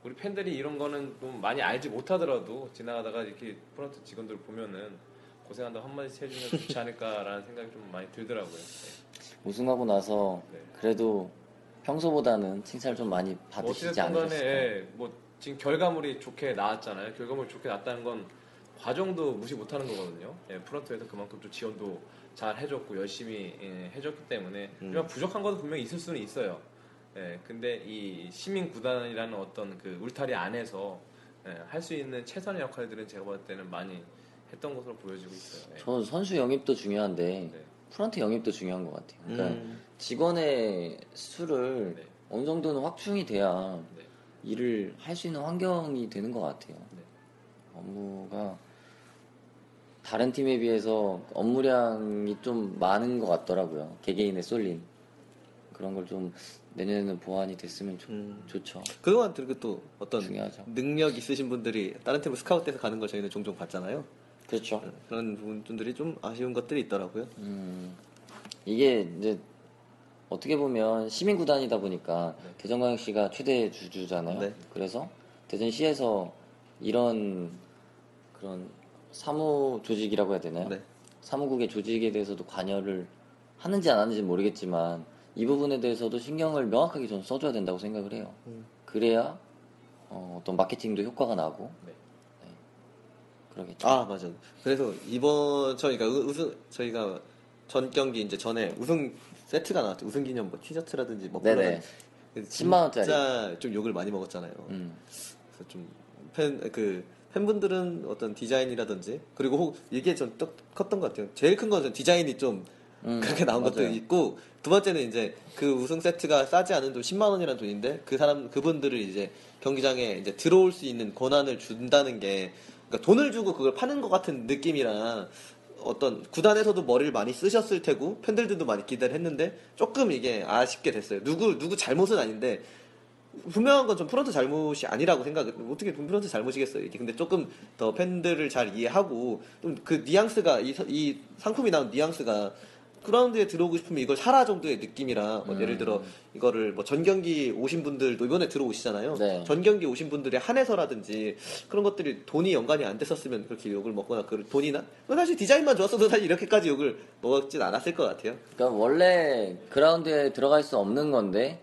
우리 팬들이 이런 거는 좀 많이 알지 못하더라도 지나가다가 이렇게 프런트 직원들 보면은 고생한다 고 한마디씩 해주면 좋지 않을까라는 생각이 좀 많이 들더라고요.
우승하고 나서 네. 그래도 평소보다는 칭찬을 좀 많이 뭐 받으시지 않으셨을까요? 예, 뭐
지금 결과물이 좋게 나왔잖아요. 결과물이 좋게 났다는 건 과정도 무시 못하는 거거든요. 예, 프런트에서 그만큼 좀 지원도 잘 해줬고 열심히 예, 해줬기 때문에 음. 부족한 것도 분명히 있을 수는 있어요. 예, 근데 이 시민 구단이라는 어떤 그 울타리 안에서 예, 할수 있는 최선의 역할들은 제가 볼 때는 많이 했던 것으로 보여지고 있어요.
네. 저는 선수 영입도 중요한데 네. 프런트 영입도 중요한 것 같아요. 그러니까 음. 직원의 수를 네. 어느 정도는 확충이 돼야 네. 일을 할 수 있는 환경이 되는 것 같아요. 네. 업무가 다른 팀에 비해서 업무량이 좀 많은 것 같더라고요. 개개인의 쏠림 그런 걸 좀 내년에는 보완이 됐으면 좋, 음. 좋죠.
그동안 그리고 또 어떤 중요하죠. 능력 있으신 분들이 다른 팀을 스카우트해서 가는 걸 저희는 종종 봤잖아요.
그렇죠.
그런 부분들이 좀 아쉬운 것들이 있더라고요. 음,
이게 이제 어떻게 보면 시민 구단이다 보니까 네. 대전광역시가 최대 주주잖아요. 네. 그래서 대전시에서 이런 그런 사무 조직이라고 해야 되나요? 네. 사무국의 조직에 대해서도 관여를 하는지 안 하는지 모르겠지만 이 부분에 대해서도 신경을 명확하게 좀 써줘야 된다고 생각을 해요. 음. 그래야 어, 떤 마케팅도 효과가 나고 네.
그러겠죠. 아 맞아. 그래서 이번 저희가 그러니까 우승 저희가 전 경기 이제 전에 우승 세트가 나왔죠. 우승 기념 뭐 티셔츠라든지 뭐
네네. 10만 원짜리. 진짜
좀 욕을 많이 먹었잖아요. 음. 그래서 좀 팬 그 팬분들은 어떤 디자인이라든지 그리고 혹 이게 좀 컸던 것 같아요. 제일 큰 것은 디자인이 좀 음, 그렇게 나온 맞아요. 것도 있고 두 번째는 이제 그 우승 세트가 싸지 않은 돈 10만 원이라는 돈인데 그 사람 그분들을 이제 경기장에 이제 들어올 수 있는 권한을 준다는 게 그러니까 돈을 주고 그걸 파는 것 같은 느낌이랑 어떤 구단에서도 머리를 많이 쓰셨을 테고 팬들도 많이 기대를 했는데 조금 이게 아쉽게 됐어요. 누구 누구 잘못은 아닌데 분명한 건 좀 프런트 잘못이 아니라고 생각. 어떻게 프런트 잘못이겠어요. 이게 근데 조금 더 팬들을 잘 이해하고 좀 그 뉘앙스가 이, 이 상품이 나온 뉘앙스가 그라운드에 들어오고 싶으면 이걸 사라 정도의 느낌이라 뭐 음. 예를 들어 이거를 뭐 전경기 오신 분들도 이번에 들어오시잖아요. 네. 전경기 오신 분들의 한해서라든지 그런 것들이 돈이 연관이 안 됐었으면 그렇게 욕을 먹거나 그 돈이나 사실 디자인만 좋았어도 사실 이렇게까지 욕을 먹었진 않았을 것 같아요.
그러니까 원래 그라운드에 들어갈 수 없는 건데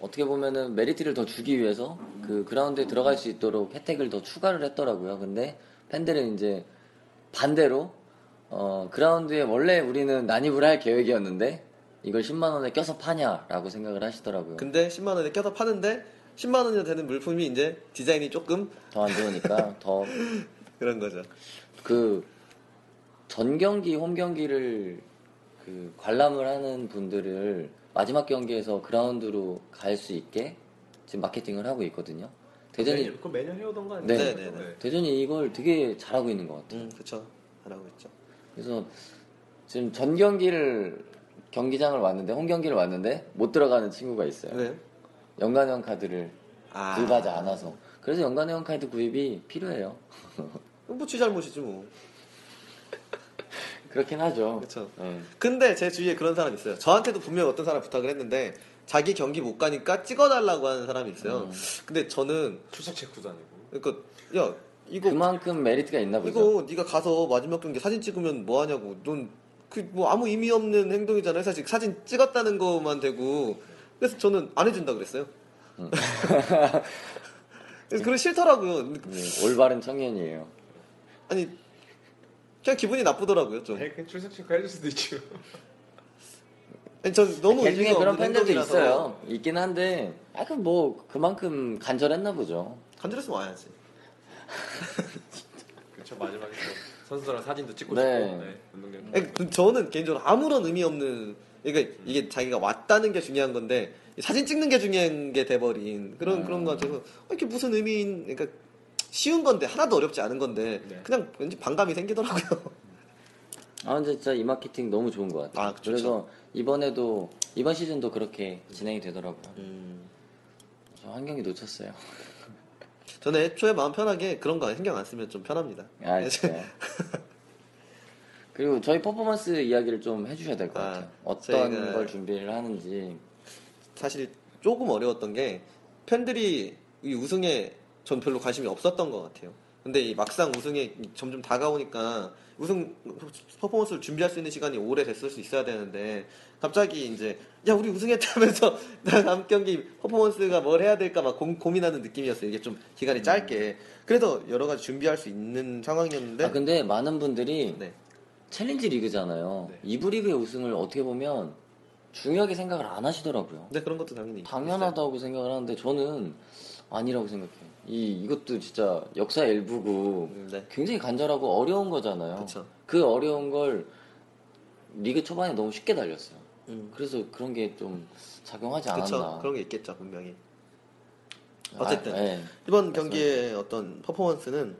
어떻게 보면은 메리트를 더 주기 위해서 그 그라운드에 들어갈 수 있도록 혜택을 더 추가를 했더라고요. 근데 팬들은 이제 반대로 어, 그라운드에 원래 우리는 난입을 할 계획이었는데 이걸 10만 원에 껴서 파냐라고 생각을 하시더라고요.
근데 10만 원에 껴서 파는데 10만 원이 되는 물품이 이제 디자인이 조금
더 안 좋으니까 더
그런 거죠.
그 전 경기 홈 경기를 그 관람을 하는 분들을 마지막 경기에서 그라운드로 갈 수 있게 지금 마케팅을 하고 있거든요.
대전이 매년, 그 매년 해오던 거 아니에요?
네. 네, 네, 네. 대전이 이걸 되게 잘하고 있는 것 같아요. 음,
그렇죠. 잘하고 있죠.
그래서 지금 전 경기를 경기장을 왔는데 홈 경기를 왔는데 못 들어가는 친구가 있어요. 왜요? 연간형 카드를 아. 구입하지 않아서. 그래서 연간형 카드 구입이 필요해요.
뭐, 지 잘못이지, 뭐.
그렇긴 하죠. 그렇죠.
네. 근데 제 주위에 그런 사람 있어요. 저한테도 분명 어떤 사람 부탁을 했는데 자기 경기 못 가니까 찍어달라고 하는 사람이 있어요. 음. 근데 저는
출석 체크도 아니고.
그러니까 야
이거 그만큼 메리트가 있나 보죠.
이거 네가 가서 마지막 경기 사진 찍으면 뭐 하냐고. 넌 그 뭐 아무 의미 없는 행동이잖아요. 사실 사진 찍었다는 것만 되고. 그래서 저는 안 해준다 그랬어요. 음. 그래서 그런 싫더라고요.
네, 올바른 청년이에요.
아니 그냥 기분이 나쁘더라고요 좀. 네,
그냥 출석 체크해줄 수도 있죠.
전 너무
그 중에 그런 팬들도 있어요. 있긴 한데, 아, 그 뭐, 그만큼 간절했나 보죠.
간절했으면 와야지.
그쵸 마지막에 선수랑 사진도 찍고 네. 싶고 네, 운동장. 음.
그 저는 개인적으로 아무런 의미 없는 그러니까 이게 자기가 왔다는 게 중요한 건데 사진 찍는 게 중요한 게 돼버린 그런 음. 그런 거 같아서 어, 이렇게 무슨 의미인 그러니까 쉬운 건데 하나도 어렵지 않은 건데 네. 그냥 왠지 반감이 생기더라고요.
아 근데 진짜 이 마케팅 너무 좋은 것 같아요. 아, 그 그래서 이번에도 이번 시즌도 그렇게 진행이 되더라고요. 음. 저 환경이 놓쳤어요.
저는 애초에 마음 편하게 그런 거 신경 안 쓰면 좀 편합니다. 아, 진짜. 네.
그리고 저희 퍼포먼스 이야기를 좀 해주셔야 될것 아, 같아요. 아, 어떤 저희는... 걸 준비를 하는지.
사실 조금 어려웠던 게 팬들이 이 우승에 전 별로 관심이 없었던 것 같아요. 근데 이 막상 우승에 점점 다가오니까 우승 퍼포먼스를 준비할 수 있는 시간이 오래 됐을 수 있어야 되는데 갑자기 이제 야 우리 우승했다면서 다음 경기 퍼포먼스가 뭘 해야 될까 막 고, 민하는 느낌이었어요. 이게 좀 기간이 짧게 그래도 여러 가지 준비할 수 있는 상황이었는데. 아
근데 많은 분들이 네. 챌린지 리그잖아요. 네. 이브 리그의 우승을 어떻게 보면 중요하게 생각을 안 하시더라고요.
네 그런 것도 당연히
당연하다고 있어요. 생각을 하는데 저는 아니라고 생각해요. 이 이것도 진짜 역사 일부고 음, 네. 굉장히 간절하고 어려운 거잖아요. 그쵸. 그 어려운 걸 리그 초반에 너무 쉽게 달렸어요. 음. 그래서 그런 게 좀 작용하지 않았나.
그런게 있겠죠 분명히. 아, 어쨌든 아, 네. 이번 경기의 어떤 퍼포먼스는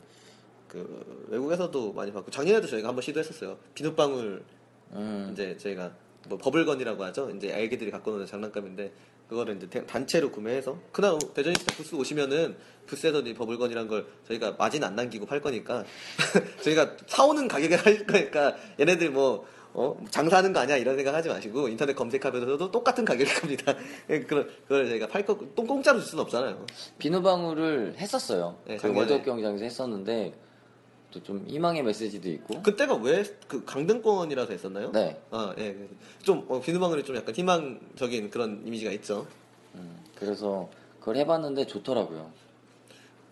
그 외국에서도 많이 봤고 작년에도 저희가 한번 시도했었어요. 비눗방울 음. 이제 저희가 뭐 버블건이라고 하죠. 이제 애기들이 갖고 노는 장난감인데 그거를 이제 단체로 구매해서 그날 대전시장 부스 오시면은 부스에서 이 버블건이란 걸 저희가 마진 안 남기고 팔 거니까 저희가 사오는 가격에 할 거니까 얘네들 뭐 어? 장사하는 거 아니야 이런 생각하지 마시고 인터넷 검색하면서도 똑같은 가격일 겁니다. 예, 그걸, 그걸 저희가 팔 거 똥공짜로 줄 수는 없잖아요.
비누방울을 했었어요. 네, 그 월드컵 경기장에서 했었는데 또좀 희망의 메시지도 있고.
그때가 왜 그 강등권이라서 했었나요? 네. 아, 예. 예. 좀 어, 비누방울이 좀 약간 희망적인 그런 이미지가 있죠. 음,
그래서 그걸 해봤는데 좋더라고요.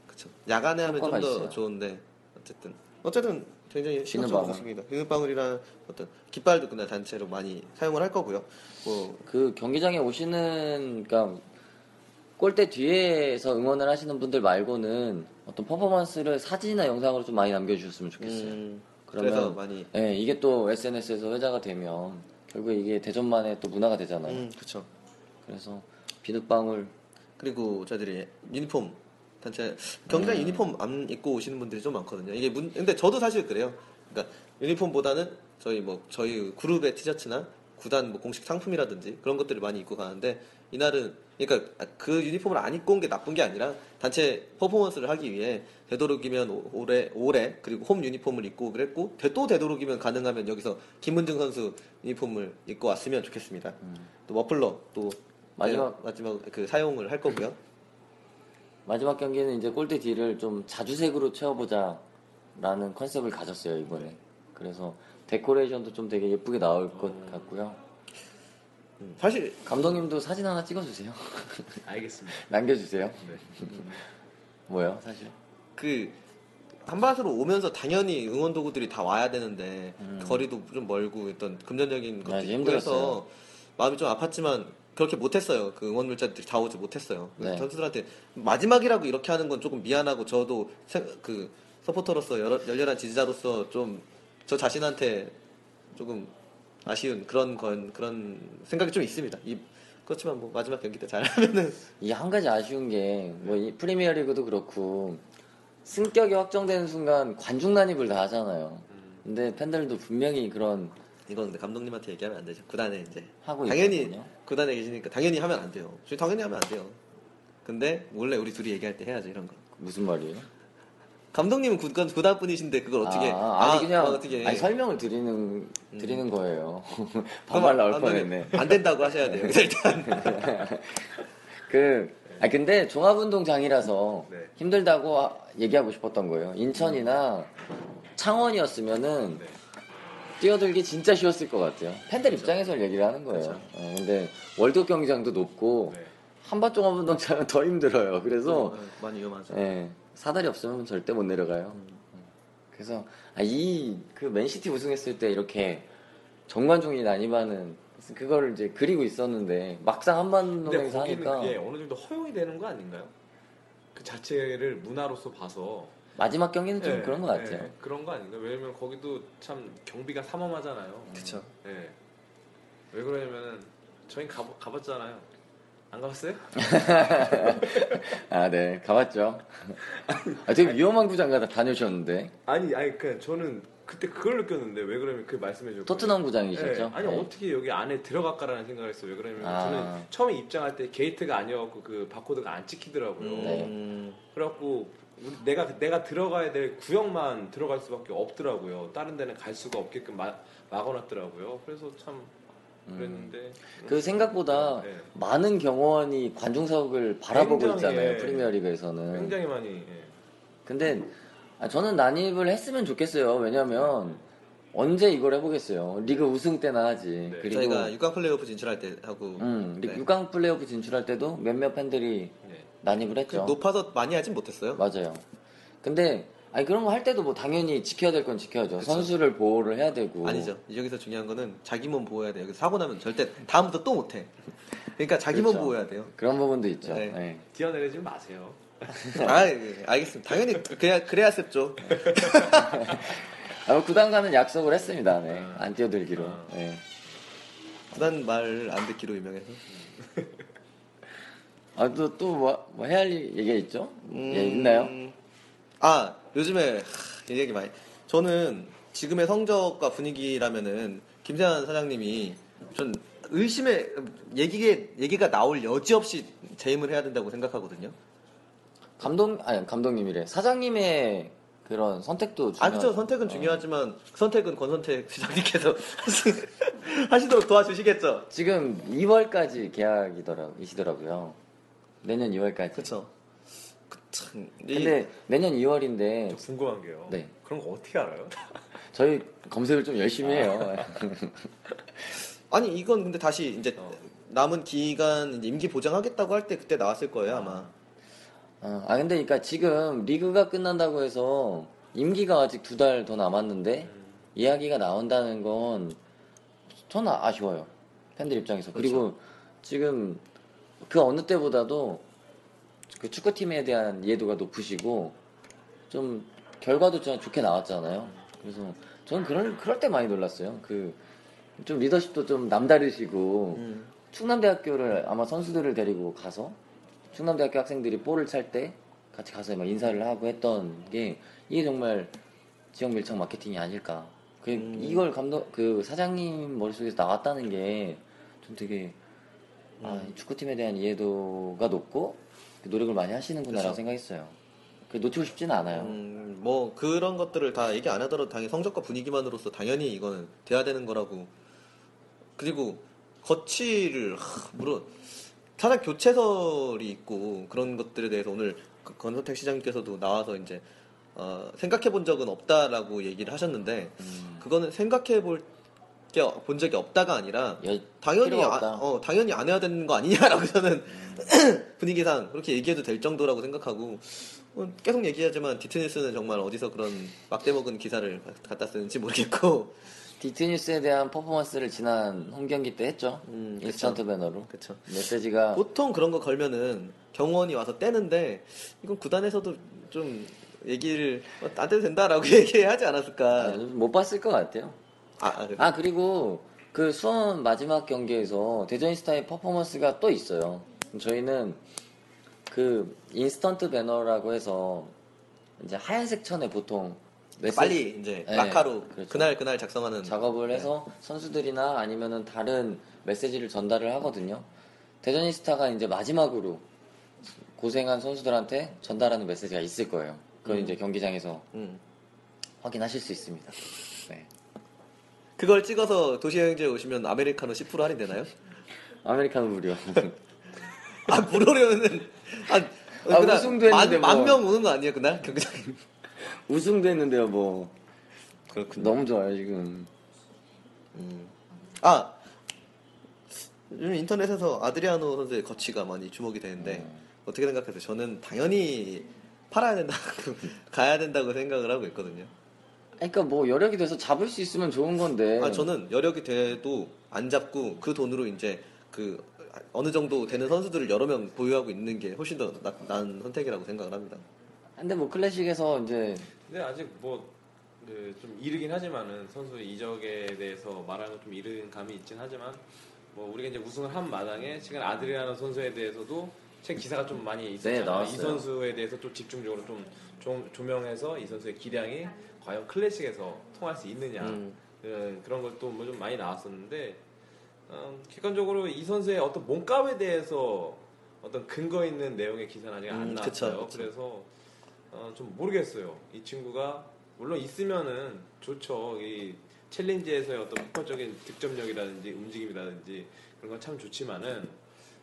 그렇죠. 야간에 하면 좀 더 좋은데 어쨌든 어쨌든 굉장히 신박한 것입니다. 비누방울이란 어떤 깃발도 그날 단체로 많이 사용을 할 거고요. 뭐
그 경기장에 오시는 그러니까 골대 뒤에서 응원을 하시는 분들 말고는 어떤 퍼포먼스를 사진이나 영상으로 좀 많이 남겨주셨으면 좋겠어요. 음, 그러면 많이. 예, 이게 또 SNS에서 회자가 되면 결국 이게 대전만의 또 문화가 되잖아요. 음,
그렇죠.
그래서 비눗방울
그리고 저희들이 유니폼 단체 경기장 음. 유니폼 안 입고 오시는 분들이 좀 많거든요. 이게 문 근데 저도 사실 그래요. 그러니까 유니폼보다는 저희 뭐 저희 그룹의 티셔츠나 구단 뭐 공식 상품이라든지 그런 것들을 많이 입고 가는데 이날은 그러니까 그 유니폼을 안 입고 온 게 나쁜 게 아니라 단체 퍼포먼스를 하기 위해 되도록이면 올해 올해 그리고 홈 유니폼을 입고 그랬고 또 되도록이면 가능하면 여기서 김문중 선수 유니폼을 입고 왔으면 좋겠습니다. 음. 또 머플러 또 마지막 네, 마지막 그 사용을 할 거고요.
마지막 경기는 이제 골대 뒤를 좀 자주색으로 채워보자라는 컨셉을 가졌어요 이번에. 그래서 데코레이션도 좀 되게 예쁘게 나올 것 같고요.
음. 사실
감독님도 사진 하나 찍어주세요.
알겠습니다.
남겨주세요. 네. 뭐요? 사실
그 한밭으로 오면서 당연히 응원 도구들이 다 와야 되는데 그 음. 거리도 좀 멀고 일단 금전적인 것도 아, 힘들었어서 마음이 좀 아팠지만 그렇게 못했어요. 그 응원 물자들이 다 오지 못했어요. 그 네. 선수들한테 마지막이라고 이렇게 하는 건 조금 미안하고 저도 그 서포터로서 여 열렬한 지지자로서 좀 저 자신한테 조금 아쉬운 그런 건 그런 생각이 좀 있습니다. 이, 그렇지만 뭐 마지막 경기 때 잘하면은 이
한 가지 아쉬운 게뭐 프리미어리그도 그렇고 승격이 확정되는 순간 관중 난입을 다 하잖아요. 음. 근데 팬들도 분명히 그런
이건 근데 감독님한테 얘기하면 안 되죠. 구단에 이제 하고 당연히 있거든요. 구단에 계시니까 당연히 하면 안 돼요. 당연히 하면 안 돼요. 근데 원래 우리 둘이 얘기할 때 해야죠 이런 거.
무슨 말이에요?
감독님은 구단, 구단 분이신데 그걸 어떻게 아,
아, 아 니 그냥 어떻게 아니, 설명을 드리는 음. 드리는 거예요. 반말 나올 뻔했네. 안
된다고 하셔야 돼요. 네. 일단
그 아 근데 종합운동장이라서 네. 힘들다고 얘기하고 싶었던 거예요. 인천이나 음. 창원이었으면은 네. 뛰어들기 진짜 쉬웠을 것 같아요. 팬들 그렇죠. 입장에서 얘기를 하는 거예요. 그렇죠. 네, 근데 월드 경기장도 높고 네. 한밭종합 운동장은 더 힘들어요. 그래서 음, 음,
많이 위험하죠. 예,
사다리 없으면 절대 못 내려가요. 음. 그래서 아, 이그 맨시티 우승했을 때 이렇게 정관중이 난입하는 그걸 이제 그리고 있었는데 막상 한반도에서 하니까 그게
어느 정도 허용이 되는 거 아닌가요? 그 자체를 문화로서 봐서
마지막 경기는 좀 네, 그런
거
같아요. 네,
그런 거 아닌가? 왜냐면 거기도 참 경비가 삼엄하잖아요.
그렇죠. 네.
왜 그러냐면은 저희 가 가봤잖아요. 안 가봤어요?
아, 네. 가봤죠. 아, 되게 위험한 구장 가다 다녀오셨는데.
아니, 아니, 그냥 저는 그때 그걸 느꼈는데 왜 그러면 그 말씀해 주고
토트넘 구장이셨죠? 네.
아니 네. 어떻게 여기 안에 들어갈까라는 생각을 했어요. 왜 그러면 아. 저는 처음에 입장할 때 게이트가 아니었고 그 바코드가 안 찍히더라고요. 네. 그래갖고 내가 내가 들어가야 될 구역만 들어갈 수밖에 없더라고요. 다른 데는 갈 수가 없게끔 막, 막아놨더라고요. 그래서 참 음.
그랬는데 음. 생각보다 네. 많은 경호원이 관중 석을 바라보고 굉장히, 있잖아요. 예. 프리미어리그에서는
굉장히 많이. 예.
근데 아, 저는 난입을 했으면 좋겠어요. 왜냐하면 언제 이걸 해보겠어요. 리그 우승 때나 하지. 네. 그리고
저희가 6강 플레이오프 진출할 때 하고.
음, 6강 플레이오프 진출할 때도 몇몇 팬들이 네. 난입을 그 했죠.
높아서 많이 하진 못했어요.
맞아요. 근데 아니 그런 거 할 때도 뭐 당연히 지켜야 될 건 지켜야죠. 그쵸. 선수를 보호를 해야 되고.
아니죠. 여기서 중요한 거는 자기 몸 보호해야 돼요. 여기서 사고 나면 절대 다음부터 또 못해. 그러니까 자기 그렇몸 보호해야 돼요.
그런 부분도 있죠. 네.
네. 뛰어내리지 마세요.
아, 예. 예. 알겠습니다. 당연히 그래야 그래야 셉죠.
아, 뭐 구단과는 약속을 했습니다. 네. 아. 안 뛰어들기로. 아. 네.
구단 말 안 듣기로 유명해서.
아, 또, 또, 뭐, 뭐 해야 할 얘기가 있죠? 음... 예, 있나요? 음,
아 요즘에 하, 얘기 많이. 저는 지금의 성적과 분위기라면은 김재환 사장님이 전 의심의 얘기에 얘기가 나올 여지 없이 재임을 해야 된다고 생각하거든요.
감독 아니 감독님이래 사장님의 그런 선택도
중요. 아 그렇죠 선택은 어. 중요하지만 그 선택은 권선택 시장님께서 하시도록 도와주시겠죠.
지금 2월까지 계약이더라고요. 내년 2월까지.
그렇죠.
참. 근데 내년 2월인데.
저 궁금한 게요. 네. 그런 거 어떻게 알아요?
저희 검색을 좀 열심히 해요.
아. 아니 이건 근데 다시 이제 어. 남은 기간 이제 임기 보장하겠다고 할 때 그때 나왔을 거예요 아마.
아, 아, 근데 그러니까 지금 리그가 끝난다고 해서 임기가 아직 두 달 더 남았는데 음. 이야기가 나온다는 건 저는 아쉬워요 팬들 입장에서 그렇죠. 그리고 지금 그 어느 때보다도 그 축구팀에 대한 이해도가 높으시고 좀 결과도 좀 좋게 나왔잖아요. 그래서 저는 그런 그럴 때 많이 놀랐어요. 그 좀 리더십도 좀 남다르시고 음. 충남대학교를 아마 선수들을 데리고 가서 충남대학교 학생들이 볼을 찰 때 같이 가서 막 인사를 하고 했던 게 이게 정말 지역 밀착 마케팅이 아닐까. 그 음. 이걸 감독 그 사장님 머릿속에서 나왔다는 게 좀 되게 아, 음. 아, 축구팀에 대한 이해도가 높고 그 노력을 많이 하시는구나라고 그렇죠. 생각했어요. 그 놓치고 싶지는 않아요. 음,
뭐 그런 것들을 다 얘기 안 하더라도 당연히 성적과 분위기만으로서 당연히 이거는 돼야 되는 거라고. 그리고 거치를 하, 물론 차량 교체설이 있고 그런 것들에 대해서 오늘 건선택 그 시장님께서도 나와서 이제 어, 생각해 본 적은 없다라고 얘기를 하셨는데 음. 그거는 생각해 볼 게본 적이 없다가 아니라 여, 당연히 아, 어, 당연히 안 해야 되는 거 아니냐라고 저는 분위기상 그렇게 얘기해도 될 정도라고 생각하고 어, 계속 얘기하지만 디트니스는 정말 어디서 그런 막대 먹은 기사를 갖다 쓰는지 모르겠고
디트뉴스에 대한 퍼포먼스를 지난 홈 경기 때 했죠. 음, 일스턴트 배너로. 그쵸. 메시지가
보통 그런 거 걸면은 경원이 와서 떼는데 이건 구단에서도 좀 얘기를 안 뭐 돼도 된다라고 얘기하지 않았을까. 아,
못 봤을 것 같아요. 아, 아, 네. 아 그리고 그 수원 마지막 경기에서 대전인스타의 퍼포먼스가 또 있어요. 저희는 그 인스턴트 배너라고 해서 이제 하얀색 천에 보통
메시 빨리 이제 네, 카로 그렇죠. 그날 그날 작성하는
작업을 네. 해서 선수들이나 아니면은 다른 메시지를 전달을 하거든요. 대전인스타가 이제 마지막으로 고생한 선수들한테 전달하는 메시지가 있을 거예요. 그건 음. 이제 경기장에서 음. 확인하실 수 있습니다. 네.
그걸 찍어서 도시여행지에 오시면 아메리카노 10% 할인 되나요?
아메리카노 무료.
아 무료면은 아, 아 우승도 했는데 뭐. 만명 뭐. 오는 거 아니에요 그날 경기장?
우승도 했는데요 뭐. 그렇군. 요 너무 좋아요 지금. 음. 아
요즘 인터넷에서 아드리아노 선수의 거치가 많이 주목이 되는데 음. 어떻게 생각하세요? 저는 당연히 팔아야 된다고 가야 된다고 생각을 하고 있거든요.
그러니까 뭐 여력이 돼서 잡을 수 있으면 좋은 건데.
아 저는 여력이 돼도 안 잡고 그 돈으로 이제 그 어느 정도 되는 선수들을 여러 명 보유하고 있는 게 훨씬 더 나, 나은 선택이라고 생각을 합니다.
근데 뭐 클래식에서 이제
근데 아직 뭐 네, 좀 이르긴 하지만은 선수의 이적에 대해서 말하는 좀 이른 감이 있긴 하지만 뭐 우리가 이제 우승을 한 마당에 지금 아드리아노 선수에 대해서도 책 기사가 좀 많이 있었잖아요. 네, 이 선수에 대해서 좀 집중적으로 좀 조명해서 이 선수의 기량이 과연 클래식에서 통할 수 있느냐 음. 예, 그런 것도 뭐좀 많이 나왔었는데 음, 객관적으로 이 선수의 어떤 몸값에 대해서 어떤 근거 있는 내용의 기사는 아직 안 음, 나왔어요. 그쵸, 그쵸. 그래서 어, 좀 모르겠어요. 이 친구가 물론 있으면은 좋죠. 이 챌린지에서의 어떤 폭발적인 득점력이라든지 움직임이라든지 그런 건 참 좋지만은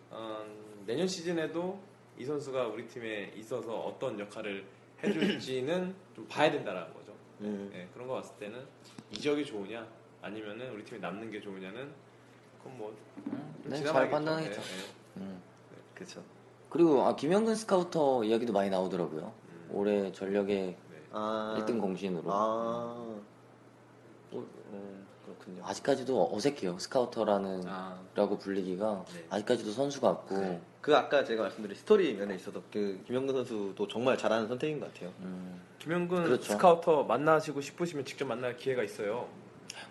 어, 내년 시즌에도 이 선수가 우리 팀에 있어서 어떤 역할을 해줄지는 좀 봐야 된다라는 거죠. 네. 네, 그런 거 봤을 때는 이적이 좋으냐 아니면은 우리 팀에 남는 게 좋으냐는 그건
뭐잘 음, 판단하겠죠. 그렇죠. 그리고 아, 김영근 스카우터 이야기도 많이 나오더라고요. 음. 올해 전력의 네. 1등 아. 공신으로. 아. 음. 네.
그렇군요.
아직까지도 어색해요. 스카우터라는 아. 라고 불리기가 네. 아직까지도 선수 가없고 네.
그 아까 제가 말씀드린 스토리 면에 있어서 그 김영근 선수도 정말 잘하는 선택인 것 같아요.
음. 김영근 그렇죠. 스카우터 만나시고 싶으시면 직접 만날 기회가 있어요.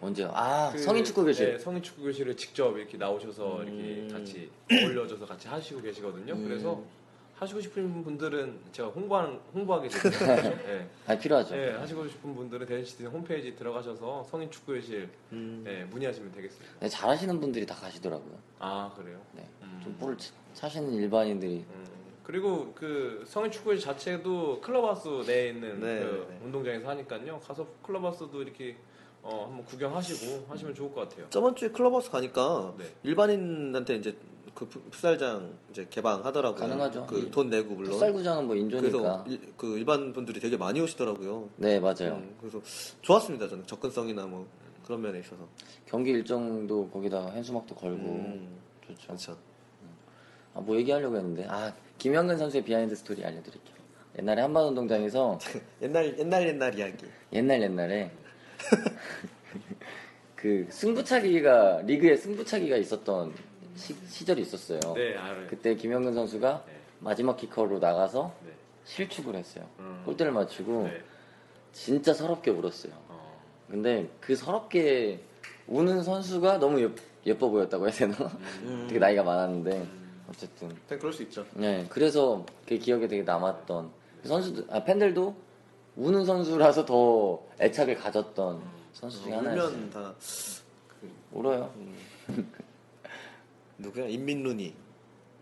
언제요? 아 그, 성인 축구 교실. 네,
성인 축구 교실을 직접 이렇게 나오셔서 음. 이렇게 같이 올려줘서 같이 하시고 계시거든요. 음. 그래서 하시고 싶은 분들은 제가 홍보하는 홍보하기
전에 네. 아 필요하죠. 네,
하시고 싶은 분들은 대신 홈페이지 들어가셔서 성인 축구회실 음. 네, 문의하시면 되겠습니다.
네, 잘 하시는 분들이 다 가시더라고요.
아 그래요? 네,
음. 좀 뿔을 차시는 일반인들이. 음.
그리고 그 성인 축구회 자체도 클럽하우스 내에 있는 네, 그 네. 운동장에서 하니까요. 가서 클럽하우스도 이렇게 어, 한번 구경하시고 하시면 좋을 것 같아요.
저번 주에 클럽하우스 가니까 네. 일반인한테 이제 그 풋살장 이제 개방하더라고요.
가능하죠.
그 돈 내고 물론.
풋살구장은 뭐 인조니까.
그래서 일, 그 일반 분들이 되게 많이 오시더라고요.
네 맞아요. 음,
그래서 좋았습니다 저는 접근성이나 뭐 그런 면에 있어서.
경기 일정도 거기다가 한수막도 걸고 음,
좋죠.
그렇죠. 음. 아, 뭐 얘기하려고 했는데 아 김현근 선수의 비하인드 스토리 알려드릴게요. 옛날에 한반 운동장에서
옛날 옛날 옛날 이야기.
옛날 옛날에 그 승부차기가 리그에 승부차기가 있었던 시, 절이 있었어요.
네, 아요 네.
그때 김영근 선수가 네. 마지막 키커로 나가서 네. 실축을 했어요. 음. 골대를 맞추고 네. 진짜 서럽게 울었어요. 어. 근데 그 서럽게 우는 선수가 너무 예, 예뻐 보였다고 해야 되나? 음. 되게 나이가 많았는데 음. 어쨌든. 네,
그럴 수 있죠.
네, 그래서 그 기억에 되게 남았던 네. 그 선수들, 아, 팬들도 우는 선수라서 더 애착을 가졌던 음. 선수 중에 어, 하나였어요. 울면 다 울어요. 음.
누구야 인민룬이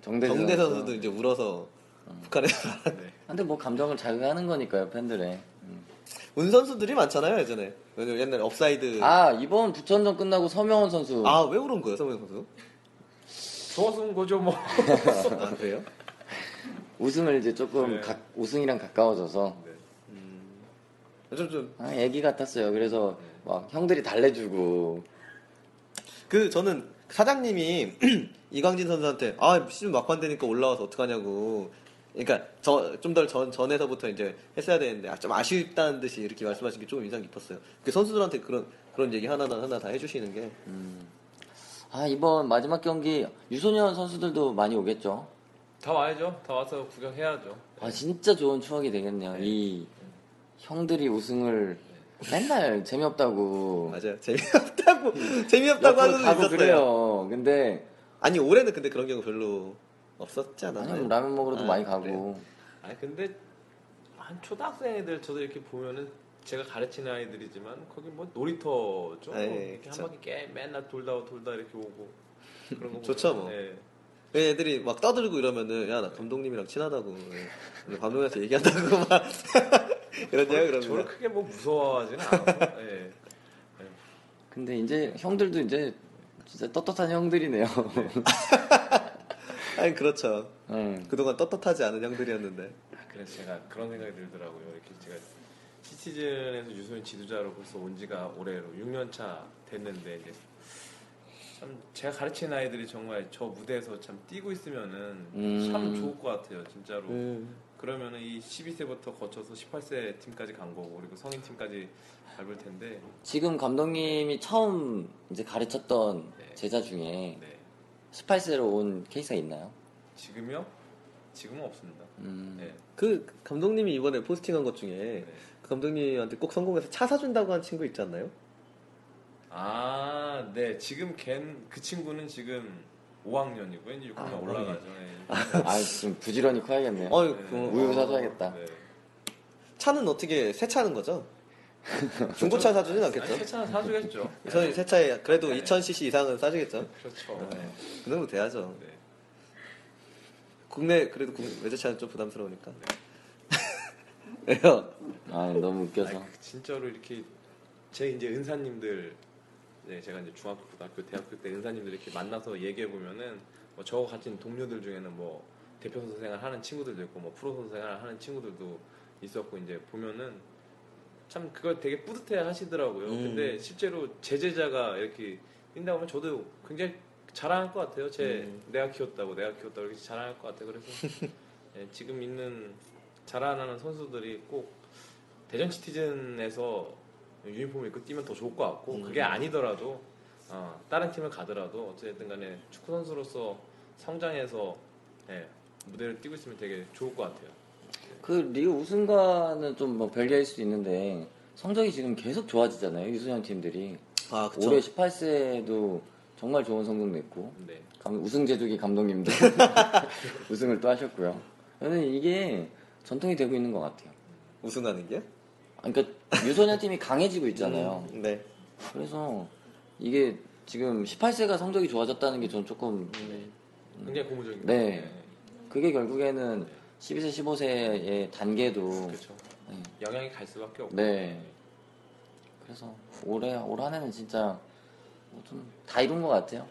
정대, 정대 선수도 이제 울어서 음. 북한에서 네.
근데 뭐 감정을 자극 하는 거니까요 팬들의 음.
운 선수들이 많잖아요 예전에 왜냐면 옛날에 업사이드
아 이번 부천전 끝나고 서명훈 선수
아왜 울은 거예요 서명훈 선수?
좋아서 거죠 뭐 아, 그래요?
웃음을 이제 조금 네. 가, 우승이랑 가까워져서 네. 음, 좀, 좀. 아, 애기 같았어요 그래서 네. 막 형들이 달래주고
그 저는 사장님이 이광진 선수한테 아 시즌 막판 되니까 올라와서 어떡하냐고 그러니까 좀 더전에서부터 이제 했어야 되는데 아, 좀 아쉽다는 듯이 이렇게 말씀하신 게 좀 인상 깊었어요. 그 선수들한테 그런 그런 얘기 하나 하나 다 해주시는 게.
음. 아 이번 마지막 경기 유소년 선수들도 많이 오겠죠.
다 와야죠. 다 와서 구경해야죠.
아 진짜 좋은 추억이 되겠네요. 네. 이 형들이 우승을 맨날 재미없다고.
맞아요. 재미없다고 음. 재미없다고 하는 분도 있었어요.
그래요. 근데
아니 올해는 근데 그런 경우 별로 없었잖아요. 아니
뭐 라면 먹으러도 아, 많이
가고.
그래.
아니 근데 한 초등학생 애들 저도 이렇게 보면은 제가 가르치는 아이들이지만 거기 뭐 놀이터죠. 에이, 아, 예, 뭐 이렇게 한 바퀴 깨 맨날 돌다 돌다 이렇게 오고
그런 거 좋죠 뭐. 예. 애들이 막 떠들고 이러면은 야 나 감독님이랑 친하다고 감독님한테 얘기한다고 막 이러냐 그러면. 저를
크게 뭐 무서워하지는 않아. 예. 예.
근데 이제 형들도 이제 진짜 떳떳한 형들이네요.
아니 그렇죠. 음. 그동안 떳떳하지 않은 형들이었는데.
그래서 제가 그런 생각이 들더라고요. 이렇게 제가 시티즌에서 유소년 지도자로 벌써 온 지가 올해로 6년 차 됐는데 이제 참 제가 가르치는 아이들이 정말 저 무대에서 참 뛰고 있으면 음. 참 좋을 것 같아요. 진짜로 음. 그러면이 12세부터 거쳐서 18세 팀까지 간 거고 그리고 성인 팀까지 밟을 텐데
지금 감독님이 처음 이제 가르쳤던 네. 제자 중에 네. 18세로 온 케이스가 있나요?
지금요? 지금은 없습니다. 음. 네.
그 감독님이 이번에 포스팅한 것 중에 네. 그 감독님한테 꼭 성공해서 차 사준다고 한 친구 있지 않나요?
아, 네. 지금 걘그 친구는 지금 5학년이고요. 이제 6학년 아, 네. 올라가죠. 네.
아, 아, 좀 부지런히 커야겠네요. 어, 네. 우유 사줘야겠다. 네.
차는 어떻게 새 차는 거죠? 중고차 사주진 않겠죠?
니새 차는 사주겠죠. 저희 네.
새 차에 그래도 2000cc 이상은 사주겠죠.
그렇죠.
그 정도 돼야죠. 국내 그래도 국내 외제차는 좀 부담스러우니까.
왜요? 아 너무 웃겨서. 아니, 그
진짜로 이렇게 제 이제 은사님들 이제 네, 가 이제 중학교, 고등학교, 대학교 때 은사님들 이렇게 만나서 얘기해 보면은 뭐 저와 같은 동료들 중에는 뭐 대표 선수 생활 하는 친구들도 있고 뭐 프로 선수 생활 하는 친구들도 있었고 이제 보면은 참 그걸 되게 뿌듯해 하시더라고요. 음. 근데 실제로 제 제자가 이렇게 뛴다고 하면 저도 굉장히 자랑할 것 같아요. 제 음. 내가 키웠다고 내가 키웠다고 이렇게 자랑할 것 같아요. 그래서 예, 지금 있는 자라나는 선수들이 꼭 대전 시티즌에서 유니폼 입고 뛰면 더 좋을 것 같고 음. 그게 아니더라도 어, 다른 팀을 가더라도 어쨌든 간에 축구 선수로서 성장해서 예, 무대를 뛰고 있으면 되게 좋을 것 같아요.
그 리그 우승과는 좀 뭐 별개일 수도 있는데 성적이 지금 계속 좋아지잖아요 유소년 팀들이 아, 올해 18세도 정말 좋은 성적 냈고 네. 우승 제조기 감독님도 우승을 또 하셨고요. 저는 이게 전통이 되고 있는 것 같아요.
우승하는 게?
아, 그러니까 유소년 팀이 강해지고 있잖아요. 음, 네. 그래서 이게 지금 18세가 성적이 좋아졌다는 게 저는 조금 음,
네. 음, 굉장히 고무적인
네. 네. 그게 결국에는 12세, 15세의 단계도
그렇죠.
네.
영향이 갈 수밖에 없고.
네. 그래서 올해 올 한해는 진짜 뭐 좀다 이룬 것 같아요.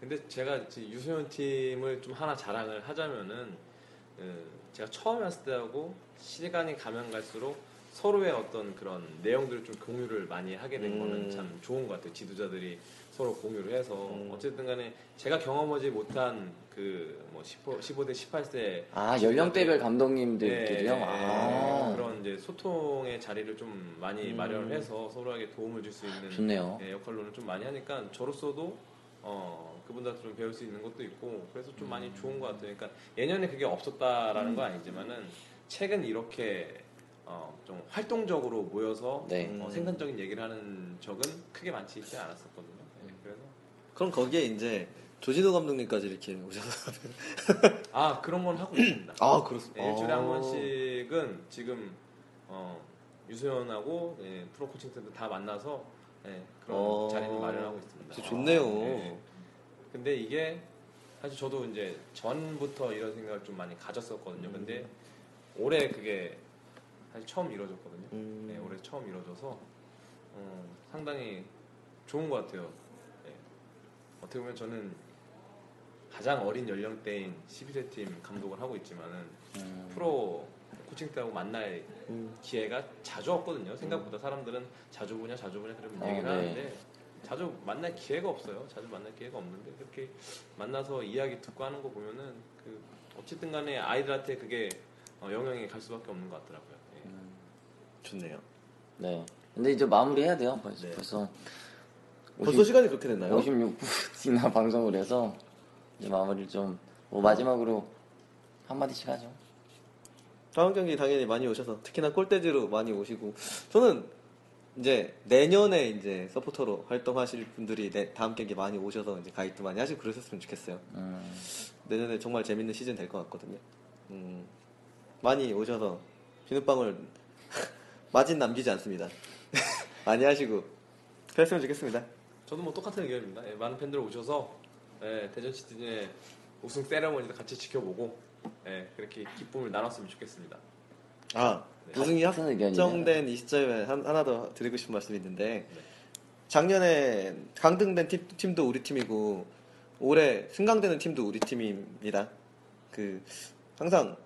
근데 제가 유소년 팀을 좀 하나 자랑을 하자면은 어, 제가 처음 왔을 때하고 시간이 가면 갈수록 서로의 어떤 그런 내용들을 좀 공유를 많이 하게 된 음. 거는 참 좋은 것 같아요. 지도자들이 서로 공유를 해서 음. 어쨌든 간에 제가 경험하지 못한 그 뭐 15대 18세
아 연령대별 감독님들끼리요 네, 네, 아.
그런 이제 소통의 자리를 좀 많이 음. 마련해서 서로에게 도움을 줄 수 있는 네, 역할로는 좀 많이 하니까 저로서도 어, 그분들한테 좀 배울 수 있는 것도 있고 그래서 좀 많이 음. 좋은 것 같아요. 그러니까 예년에 그게 없었다라는 음. 건 아니지만은 최근 이렇게 어, 좀 활동적으로 모여서 네. 어, 음. 생산적인 얘기를 하는 적은 크게 많지 있지 않았었거든요. 음. 네, 그래서
그럼 거기에 이제 조진호 감독님까지 이렇게 오셔서
아 그런 건 하고 있습니다.
아 그렇습니다.
네, 일주일에 한은 어. 지금 어, 유소연하고 예, 프로 코칭센도다 만나서 예, 그런 아~ 자리를 마련하고 있습니다.
진짜 좋네요. 아, 예.
근데 이게 사실 저도 이제 전부터 이런 생각을 좀 많이 가졌었거든요. 음. 근데 올해 그게 사실 처음 이루어졌거든요. 음. 네, 올해 처음 이루어져서 어, 상당히 좋은 것 같아요. 네. 어떻게 보면 저는 가장 어린 연령대인 11세 팀 감독을 하고 있지만은 음. 프로 코칭 때하고 만날 음. 기회가 자주 없거든요. 생각보다 사람들은 자주 보냐 자주 보냐 그런 어, 얘기를 네. 하는데 자주 만날 기회가 없어요. 자주 만날 기회가 없는데 이렇게 만나서 이야기 듣고 하는 거 보면은 그 어쨌든 간에 아이들한테 그게 어, 영향이 갈 수밖에 없는 것 같더라고요.
좋네요. 네.
근데 이제 마무리해야 돼요. 벌써. 네. 벌써,
벌써 시간이 그렇게 됐나요?
56분이나 방송을 해서 이제 마무리를 좀뭐 마지막으로 한마디씩 하죠.
다음 경기 당연히 많이 오셔서 특히나 꼴대지로 많이 오시고 저는 이제 내년에 이제 서포터로 활동하실 분들이 내, 다음 경기 많이 오셔서 이제 가이드 많이 하시고 그러셨으면 좋겠어요. 음. 내년에 정말 재밌는 시즌 될 것 같거든요. 음, 많이 오셔서 비눗방울 마진 남기지 않습니다. 많이 하시고 그랬으면 좋겠습니다.
저도 뭐 똑같은 의견입니다. 예, 많은 팬들 오셔서 예, 대전 시즌의 우승 세레머니도 같이 지켜보고 예, 그렇게 기쁨을 나눴으면 좋겠습니다.
아 네. 우승이 확정된 이 시점에 한, 하나 더 드리고 싶은 말씀이 있는데 네. 작년에 강등된 팀, 팀도 우리 팀이고 올해 승강되는 팀도 우리 팀입니다. 그 항상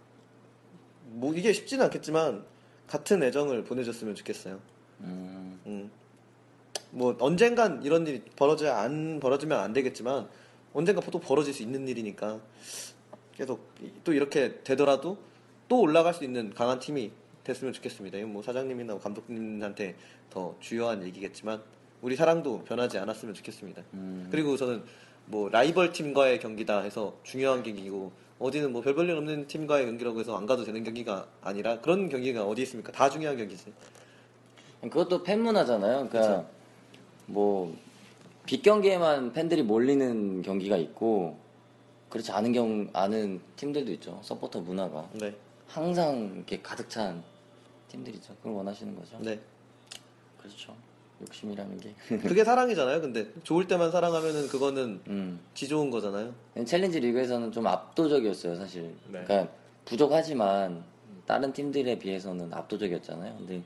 뭐 이게 쉽지는 않겠지만 같은 애정을 보내줬으면 좋겠어요. 음. 음. 뭐 언젠간 이런 일이 벌어지 안 벌어지면 안 되겠지만 언젠가 또 벌어질 수 있는 일이니까 계속 또 이렇게 되더라도 또 올라갈 수 있는 강한 팀이 됐으면 좋겠습니다. 이건 뭐 사장님이나 뭐 감독님한테 더 주요한 얘기겠지만 우리 사랑도 변하지 않았으면 좋겠습니다. 음. 그리고 저는 뭐 라이벌 팀과의 경기다 해서 중요한 경기고 어디는 뭐별볼일 없는 팀과의 경기라고 해서 안 가도 되는 경기가 아니라 그런 경기가 어디 있습니까? 다 중요한 경기지.
그것도 팬 문화잖아요. 그러니까 그쵸? 뭐 빅경기에만 팬들이 몰리는 경기가 있고 그렇지 않은 경 아는 팀들도 있죠. 서포터 문화가 네. 항상 이렇게 가득 찬 팀들이죠. 그걸 원하시는 거죠. 네. 그렇죠. 욕심이라는 게.
그게 사랑이잖아요. 근데 좋을 때만 사랑하면은 그거는 음. 지좋은 거잖아요.
챌린지 리그에서는 좀 압도적이었어요, 사실. 네. 그러니까 부족하지만 다른 팀들에 비해서는 압도적이었잖아요. 근데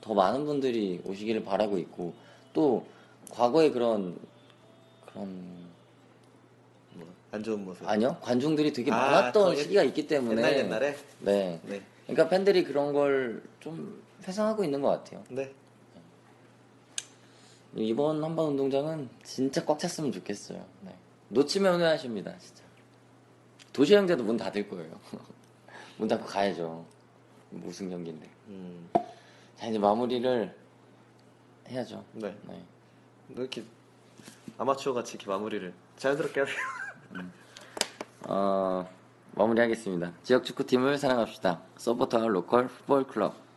더 많은 분들이 오시기를 바라고 있고 또과거에 그런 그런
안 좋은 모습
아니요 관중들이 되게 아, 많았던
시기가
있기 때문에
옛날
옛날에 네. 네. 그러니까 팬들이 그런 걸 좀 회상하고 있는 것 같아요.
네.
이번 한 번 운동장은 진짜 꽉 찼으면 좋겠어요. 네. 놓치면 후회하십니다, 진짜. 도시형제도 문 닫을 거예요. 문 닫고 가야죠. 무슨 경기인데. 음. 자, 이제 마무리를 해야죠.
네. 네. 뭐 이렇게 아마추어 같이 이렇게 마무리를 자연스럽게 하세요.
음. 어, 마무리하겠습니다. 지역 축구팀을 사랑합시다. 서포터 로컬 풋볼 클럽.